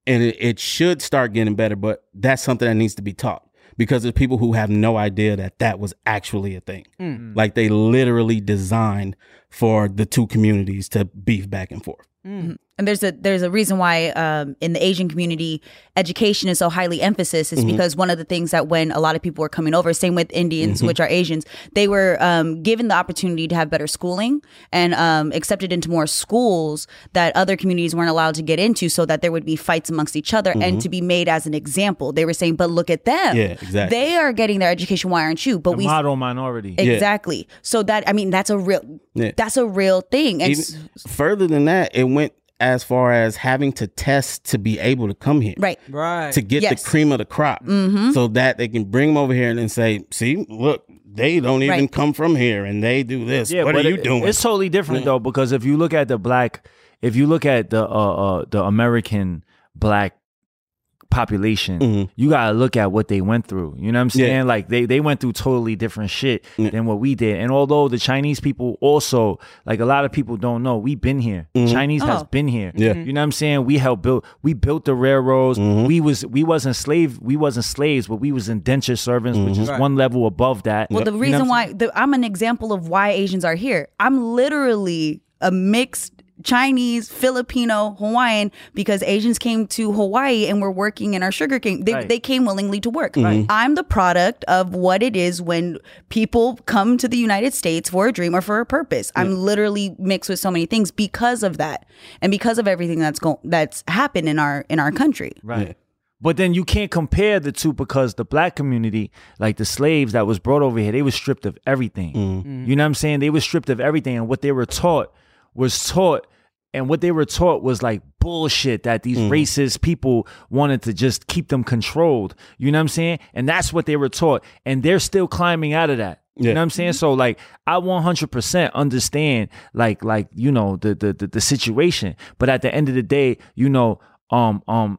And it, it should start getting better but that's something that needs to be taught because there's people who have no idea that that was actually a thing. Mm. Like they literally designed for the two communities to beef back and forth mm. And there's a there's a reason why um, in the Asian community education is so highly emphasis is because one of the things that when a lot of people were coming over, same with Indians, which are Asians, they were um, given the opportunity to have better schooling and um, accepted into more schools that other communities weren't allowed to get into, so that there would be fights amongst each other and to be made as an example. They were saying, "But look at them, Yeah, exactly. They are getting their education. Why aren't you?" But The we model minority. exactly. So that I mean, that's a real Yeah. that's a real thing. And Even s- further than that it went as far as having to test to be able to come here right. right. to get Yes. the cream of the crop so that they can bring them over here and then say, see, look, they don't even Right. come from here and they do this. Yeah, what are you it- doing? It's totally different though because if you look at the black, if you look at the uh, uh the American black population, Mhm. you gotta look at what they went through. You know what I'm Yeah. saying? Like they they went through totally different shit Yeah. than what we did. And although the Chinese people also, like a lot of people don't know, we've been here. Chinese has Oh. been here. Yeah. You know what I'm saying? We helped build we built the railroads. Mm-hmm. We was we wasn't slave we wasn't slaves, but we was indentured servants, which Mm-hmm. is Right. one level above that. Well, the You know reason why the, I'm an example of why Asians are here. I'm literally a mixed Chinese, Filipino, Hawaiian because Asians came to Hawaii and were working in our sugar cane. They, Right. they came willingly to work. Mm-hmm. I'm the product of what it is when people come to the United States for a dream or for a purpose. I'm literally mixed with so many things because of that and because of everything that's going that's happened in our in our country. Right. But then you can't compare the two because the black community, like the slaves that was brought over here, they were stripped of everything. Mm-hmm. You know what I'm saying? They were stripped of everything. And what they were taught was taught, and what they were taught was like bullshit that these racist people wanted to just keep them controlled. You know what I'm saying? And that's what they were taught. And they're still climbing out of that. You know what I'm saying? So like I 100% understand like like you know the, the the the situation, but at the end of the day, you know um um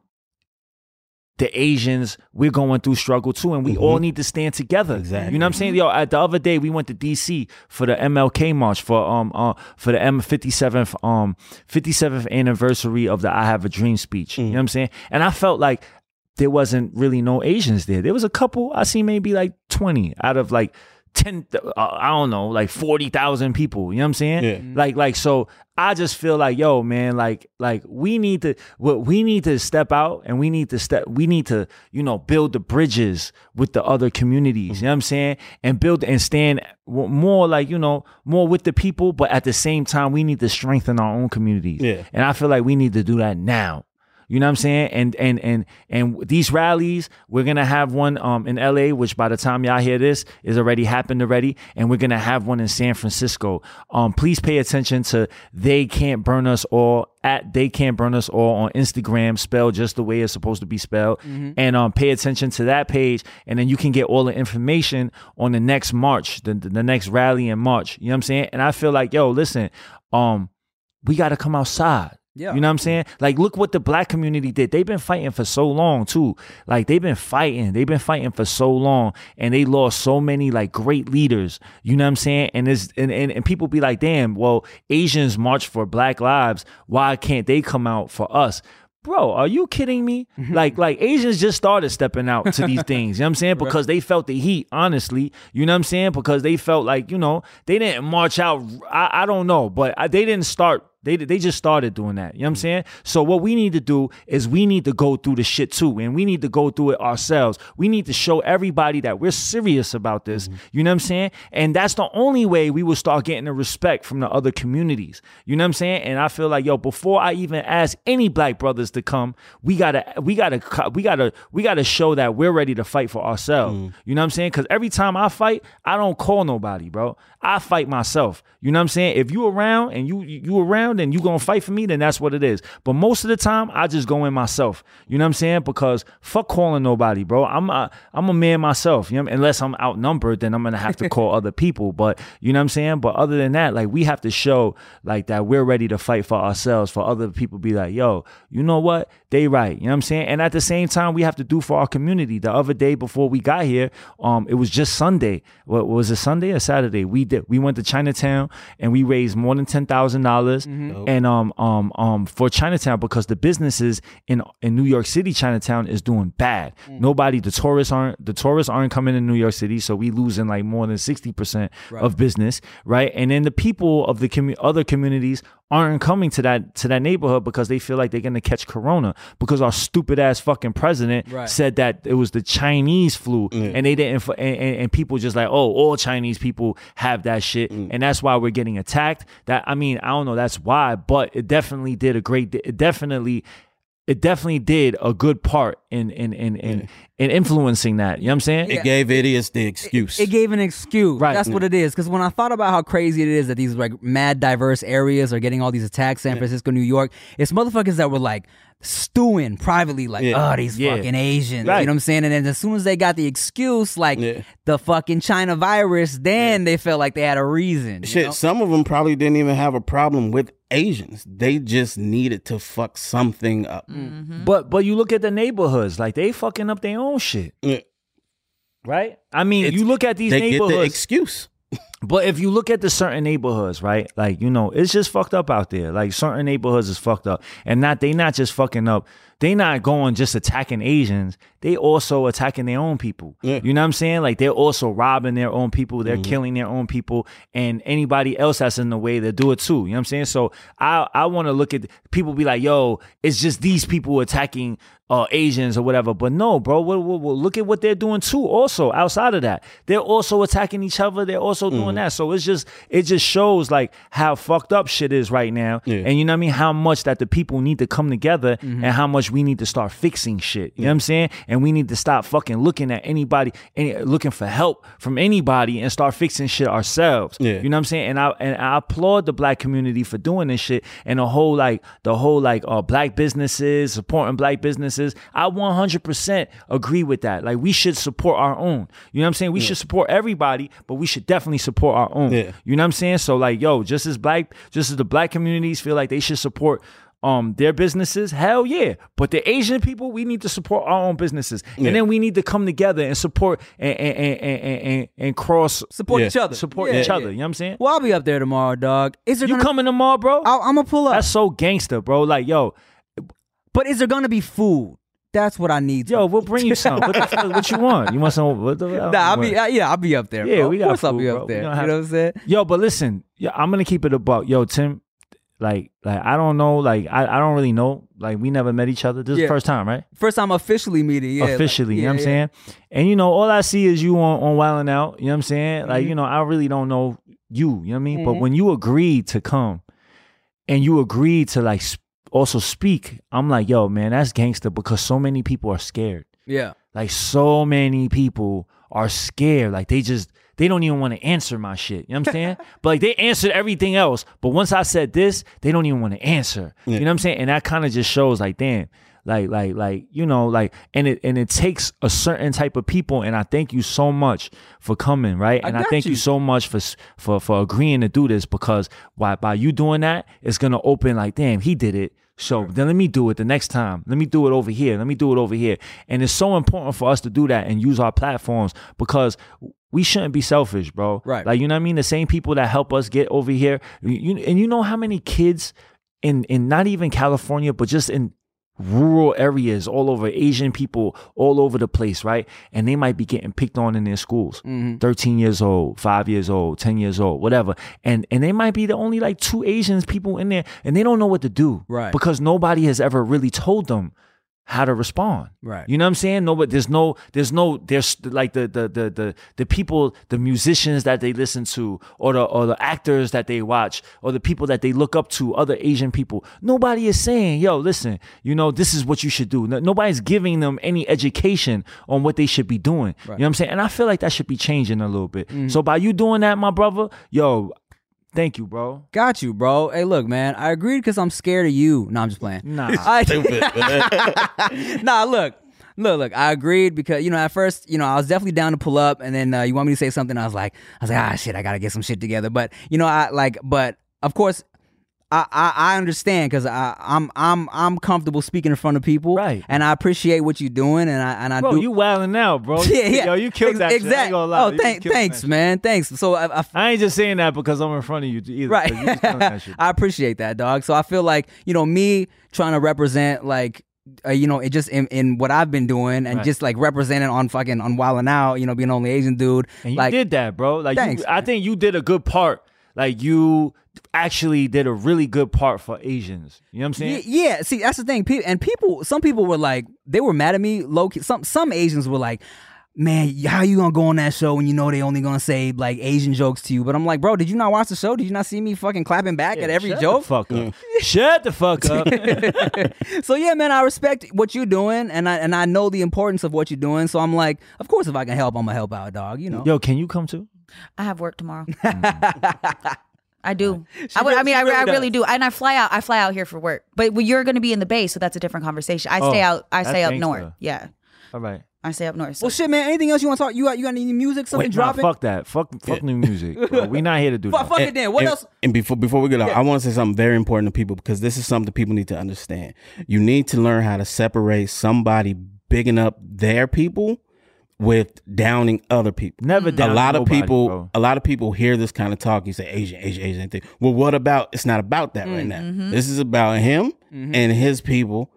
the Asians, we're going through struggle too, and we all need to stand together. Exactly. You know what I'm saying? Yo, at the other day we went to DC for the MLK march for um uh for the M 57th um 57th anniversary of the I Have a Dream speech. You know what I'm saying? And I felt like there wasn't really no Asians there. There was a couple. I see maybe like 20 out of like ten, uh, I don't know, like forty thousand people. You know what I'm saying? Yeah. Like, like so. I just feel like, yo, man, like, like we need to, what we need to step out and we need to step, we need to, you know, build the bridges with the other communities. You know what I'm saying? And build and stand more like, you know, more with the people, but at the same time, we need to strengthen our own communities. Yeah. And I feel like we need to do that now. You know what I'm saying? And and and and these rallies, we're gonna have one um in LA, which by the time y'all hear this is already happened already, and we're gonna have one in San Francisco. Um, please pay attention to they can't burn us all at they can't burn us all on Instagram, spelled just the way it's supposed to be spelled, and um pay attention to that page, and then you can get all the information on the next march, the the next rally in March. You know what I'm saying? And I feel like yo, listen, um, we got to come outside. Yeah. You know what I'm saying? Like, look what the black community did. They've been fighting for so long, too. Like, they've been fighting. They've been fighting for so long. And they lost so many, like, great leaders. You know what I'm saying? And it's, and, and, and people be like, damn, well, Asians march for black lives. Why can't they come out for us? Bro, are you kidding me? Mm-hmm. like, like Asians just started stepping out to these things. You know what I'm saying? Because they felt the heat, honestly. You know what I'm saying? Because they felt like, you know, they didn't march out. I, I don't know, but I, they didn't start they they just started doing that. You know what I'm mm. saying? So what we need to do is we need to go through the shit too, and we need to go through it ourselves. We need to show everybody that we're serious about this. Mm-hmm. You know what I'm saying? And that's the only way we will start getting the respect from the other communities. You know what I'm saying? And I feel like yo, before I even ask any black brothers to come, we gotta we gotta we gotta we gotta show that we're ready to fight for ourselves. Mm. You know what I'm saying? Because every time I fight, I don't call nobody, bro. I fight myself. You know what I'm saying? If you around and you you around and you gonna fight for me, then that's what it is. But most of the time, I just go in myself. You know what I'm saying? Because fuck calling nobody, bro. I'm a I'm a man myself. You know, unless I'm outnumbered, then I'm gonna have to call other people. But you know what I'm saying? But other than that, like we have to show like that we're ready to fight for ourselves. For other people, be like, yo, you know what? They right. You know what I'm saying? And at the same time, we have to do for our community. The other day before we got here, um, it was just Sunday. What was it? Sunday or Saturday? We did. We went to Chinatown and we raised more than ten thousand dollars. And um um um for Chinatown because the businesses in in New York City, Chinatown is doing bad. Nobody, the tourists aren't the tourists aren't coming in New York City, so we losing like more than sixty percent of business, right? And then the people of the commu- other communities aren't coming to that to that neighborhood because they feel like they're gonna catch corona because our stupid ass fucking president Right. said that it was the Chinese flu and they didn't and, and, and people just like oh all Chinese people have that shit mm. and that's why we're getting attacked. That I mean I don't know that's why but it definitely did a great it definitely it definitely did a good part in in in in, in influencing that you know what I'm saying It gave idiots the excuse. It gave an excuse. Right. That's what it is. Because when I thought about how crazy it is that these like mad diverse areas are getting all these attacks, San Francisco, New York, it's motherfuckers that were like stewing privately, like, Yeah. oh, these Yeah. fucking Asians. Right. You know what I'm saying? And then as soon as they got the excuse, like Yeah. the fucking China virus, then they felt like they had a reason. you Shit, know? some of them probably didn't even have a problem with Asians. They just needed to fuck something up. Mm-hmm. Mm-hmm. but but you look at the neighborhoods like they fucking up their own shit Yeah. right I mean It's- you look at these They get the neighborhoods excuse. But if you look at the certain neighborhoods, right? Like, you know, it's just fucked up out there. Like certain neighborhoods is fucked up. And not they not just fucking up. They not going just attacking Asians. They also attacking their own people. Yeah. You know what I'm saying? Like they're also robbing their own people. They're killing their own people. And anybody else that's in the way, they do it too. You know what I'm saying? So I I want to look at people be like, yo, it's just these people attacking uh, Asians or whatever. But no, bro, well, well, well, look at what they're doing too. Also, outside of that, they're also attacking each other. They're also doing that. So it's just it just shows like how fucked up shit is right now. Yeah. And you know what I mean? How much that the people need to come together and how much we need to start fixing shit. You know what I'm saying? And we need to stop fucking looking at anybody, any, looking for help from anybody and start fixing shit ourselves. Yeah. You know what I'm saying? And I and I applaud the black community for doing this shit and the whole like the whole like uh black businesses supporting black businesses. I 100% agree with that. Like we should support our own. You know what I'm saying? We should support everybody, but we should definitely support our own. Yeah. You know what I'm saying? So like yo, just as black just as the black communities feel like they should support um their businesses, hell yeah. But the Asian people, we need to support our own businesses. Yeah. And then we need to come together and support and and and and, and, and cross Support Yeah. each other. support Yeah, each other. You know what I'm saying? Well, I'll be up there tomorrow, dog. Is there You gonna, coming tomorrow, bro? I'm gonna pull up. That's so gangster, bro. Like, yo, but is there gonna be food? That's what I need. Yo, we'll bring you some. What, the what you want? You want some? What the, Nah, I'll be uh, yeah, I'll be up there. Yeah, bro. we of got course I'll be up We there. You know what I'm saying? Yo, but listen, yeah, I'm gonna keep it a buck. Yo, Tim, like, like I don't know, like I, I don't really know. Like we never met each other. This is the first time, right? First time officially meeting. Yeah, like- Officially, you know what I'm saying? And you know, all I see is you on on Wildin' Out. You know what I'm saying? Like, Mhm. you know, I really don't know you. You know what I mean? But Mhm. when you agreed to come, and you agreed to like also speak, I'm like, yo, man, that's gangster because so many people are scared. Yeah. Like so many people are scared. Like they just they don't even want to answer my shit. You know what I'm saying? but like they answered everything else. But once I said this, they don't even want to answer. Yeah. You know what I'm saying? And that kind of just shows like, damn, like, like, like, you know, like, and it and it takes a certain type of people. And I thank you so much for coming, right? And I got thank you. you. so much for for for agreeing to do this because by by you doing that, it's gonna open like, damn, he did it. So then let me do it the next time. Let me do it over here. Let me do it over here. And it's so important for us to do that and use our platforms because we shouldn't be selfish, bro. Right. Like you know what I mean? The same people that help us get over here. You, you- and you know how many kids in in not even California, but just in rural areas all over asian people all over the place right and they might be getting picked on in their schools Mhm. 13 years old 5 years old 10 years old whatever and and they might be the only like two asians people in there and they don't know what to do Right. because nobody has ever really told them how to respond. Right. you know what i'm saying? No but there's no there's no there's like the the the the, the people the musicians that they listen to or the or the actors that they watch or the people that they look up to other asian people. Nobody is saying yo listen you know this is what you should do. No- nobody's giving them any education on what they should be doing. You know what i'm saying? And i feel like that should be changing a little bit. Mm-hmm. so by you doing that my brother yo thank you bro Got you, bro. Hey, look, man. I agreed because I'm scared of you. No, I'm just playing. nah I, nah, look. Look, look, I agreed because, you know, at first, you know, I was definitely down to pull up and then uh, you want me to say something. I was like, I was like, ah, shit, I got to get some shit together. But, you know, I like, but of course, I, I, I understand because I'm I'm I'm comfortable speaking in front of people, Right. And I appreciate what you're doing, and I and I bro do. you wilding out bro yeah, yeah. yo you killed Ex- that shit. I ain't Exactly. Oh, You thank, thanks, man. Thanks. So I, I I ain't just saying that because I'm in front of you either. right you was that shit. i appreciate that dog so i feel like you know me trying to represent like uh, you know it just in, in what i've been doing and Right. just like representing on fucking on wilding out you know being the only asian dude And you like did that, bro. Like, Thanks, you, I think you did a good part. Like, you actually did a really good part for Asians. You know what I'm saying? Ye- yeah see that's the thing people and people some people were like they were mad at me low key some some asians were like man how you gonna go on that show when you know they only gonna say like asian jokes to you but i'm like bro did you not watch the show did you not see me fucking clapping back at every Shut joke The fuck up. Shut the fuck up. so yeah, man, I respect what you're doing, and I and I know the importance of what you're doing. So I'm like, of course, if I can help, I'm gonna help out, dog. You know. Yo, can you come too? I have work tomorrow. Mm-hmm. I do. She I, would, I mean, I, really I really do. And I fly out. I fly out here for work. But you're going to be in the bay, so that's a different conversation. I stay Oh, out. I stay up gangsta. north. Yeah, All right. I stay up north. So. well, shit, man. Anything else you want to talk? You got you got any music? Something Wait, nah, dropping? fuck that. Fuck, fuck new music. Bro. We not here to do Fuck, that. fuck it then. What and, else? And before before we get on, I want to say something very important to people because this is something people need to understand. You need to learn how to separate somebody bigging up their people with downing other people. Never a down lot of people bro. a lot of people hear this kind of talk. You say asian asian asian thing well what about it's not about that right now. Mm-hmm. This is about him mm-hmm. and his people.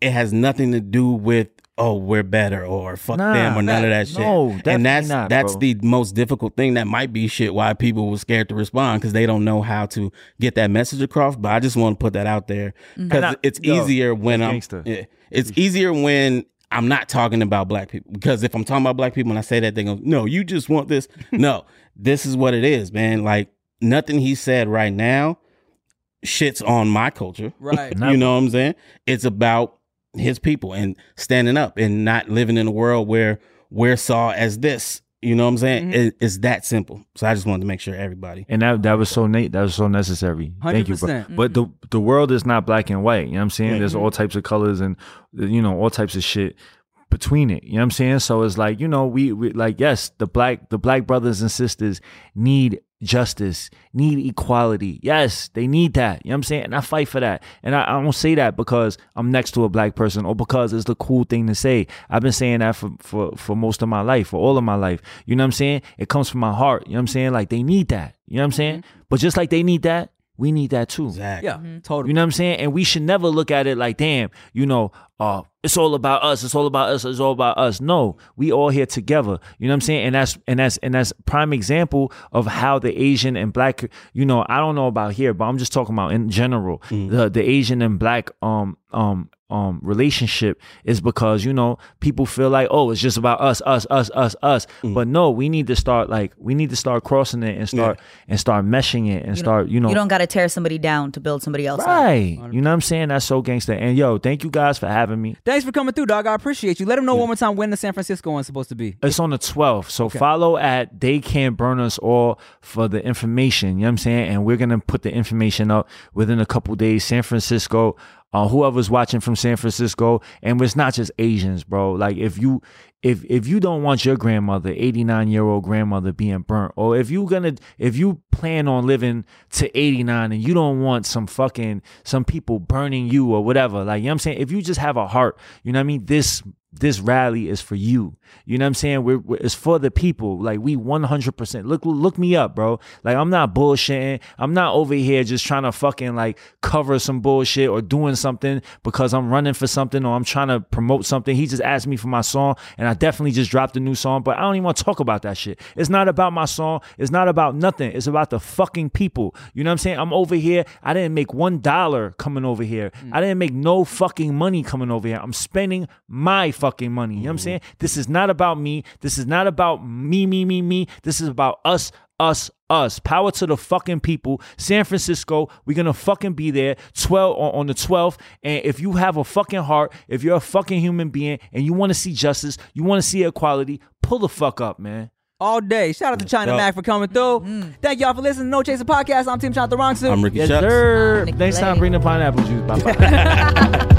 It has nothing to do with oh we're better or fuck Nah, them or none of that shit. no, and that's not, that's bro. the most difficult thing. That might be shit why people were scared to respond because they don't know how to get that message across but i just want to put that out there mm. because I- it's yo, easier when i'm yeah, it's easier when I'm not talking about black people because if I'm talking about black people and I say that, they go, "No, you just want this." no, this is what it is, man. Like nothing he said right now shits on my culture. Right. you know what I'm saying? It's about his people and standing up and not living in a world where we're saw as this. You know what I'm saying? Mm-hmm. It, it's that simple. So I just wanted to make sure everybody. And that that was so neat. That was so necessary. Thank you, bro. 100%. But the the world is not black and white. You know what I'm saying? Yeah. There's all types of colors and you know all types of shit between it. You know what I'm saying? So it's like you know we, we like yes the black the black brothers and sisters need justice, need equality. Yes, they need that. You know what I'm saying? And I fight for that. And I, I don't say that because I'm next to a black person or because it's the cool thing to say. I've been saying that for, for, for most of my life, for all of my life. You know what I'm saying? It comes from my heart. You know what I'm saying? Like they need that. You know what I'm saying? Mm-hmm. But just like they need that, we need that too. Exactly. Yeah, mm-hmm. totally. You know what I'm saying? And we should never look at it like, damn, you know, uh, it's all about us. It's all about us. It's all about us. No, we all here together. You know what I'm saying? And that's and that's and that's prime example of how the Asian and black. You know, I don't know about here, but I'm just talking about in general the the Asian and black um um um relationship is because you know people feel like oh it's just about us us us us us but no we need to start like we need to start crossing it and start and start meshing it and start you know You don't got to tear somebody down to build somebody else up. right you know what i'm saying that's so gangster and yo thank you guys for having me Thanks for coming through, dog. I appreciate you. Let them know one more time when the San Francisco one's supposed to be. It's on the 12th. So follow at They Can't Burn Us All for the information. You know what I'm saying? And we're going to put the information up within a couple days. San Francisco, uh, whoever's watching from San Francisco. And it's not just Asians, bro. Like if you if if you don't want your grandmother, 89 year old grandmother being burnt, or if you gonna if you plan on living to 89 and you don't want some fucking some people burning you or whatever, like you know what I'm saying? If you just have a heart, you know what I mean? This this rally is for you. You know what I'm saying? We're, we're- it's for the people. Like we 100%. Look look me up, bro. Like I'm not bullshitting. I'm not over here just trying to fucking like cover some bullshit or doing something because I'm running for something or I'm trying to promote something. He just asked me for my song and I definitely just dropped a new song, but I don't even want to talk about that shit. It's not about my song. It's not about nothing. It's about the fucking people. You know what I'm saying? I'm over here. I didn't make one dollar coming over here. Mm. I didn't make no fucking money coming over here. I'm spending my fucking money. You know what I'm mm-hmm. saying? This is not about me. This is not about me, me, me, me. This is about us, us, us. Power to the fucking people. San Francisco, we're gonna fucking be there 12 on, on the 12th. And if you have a fucking heart, if you're a fucking human being and you want to see justice, you want to see equality, pull the fuck up, man. All day. Shout out to China go. Mac for coming through. Mm. Thank y'all for listening to No Chaser Podcast. I'm Tim Chantarangsu I'm Ricky Yes, Shucks. sir. Nick Next time, Lay. bring the pineapple juice. Bye bye.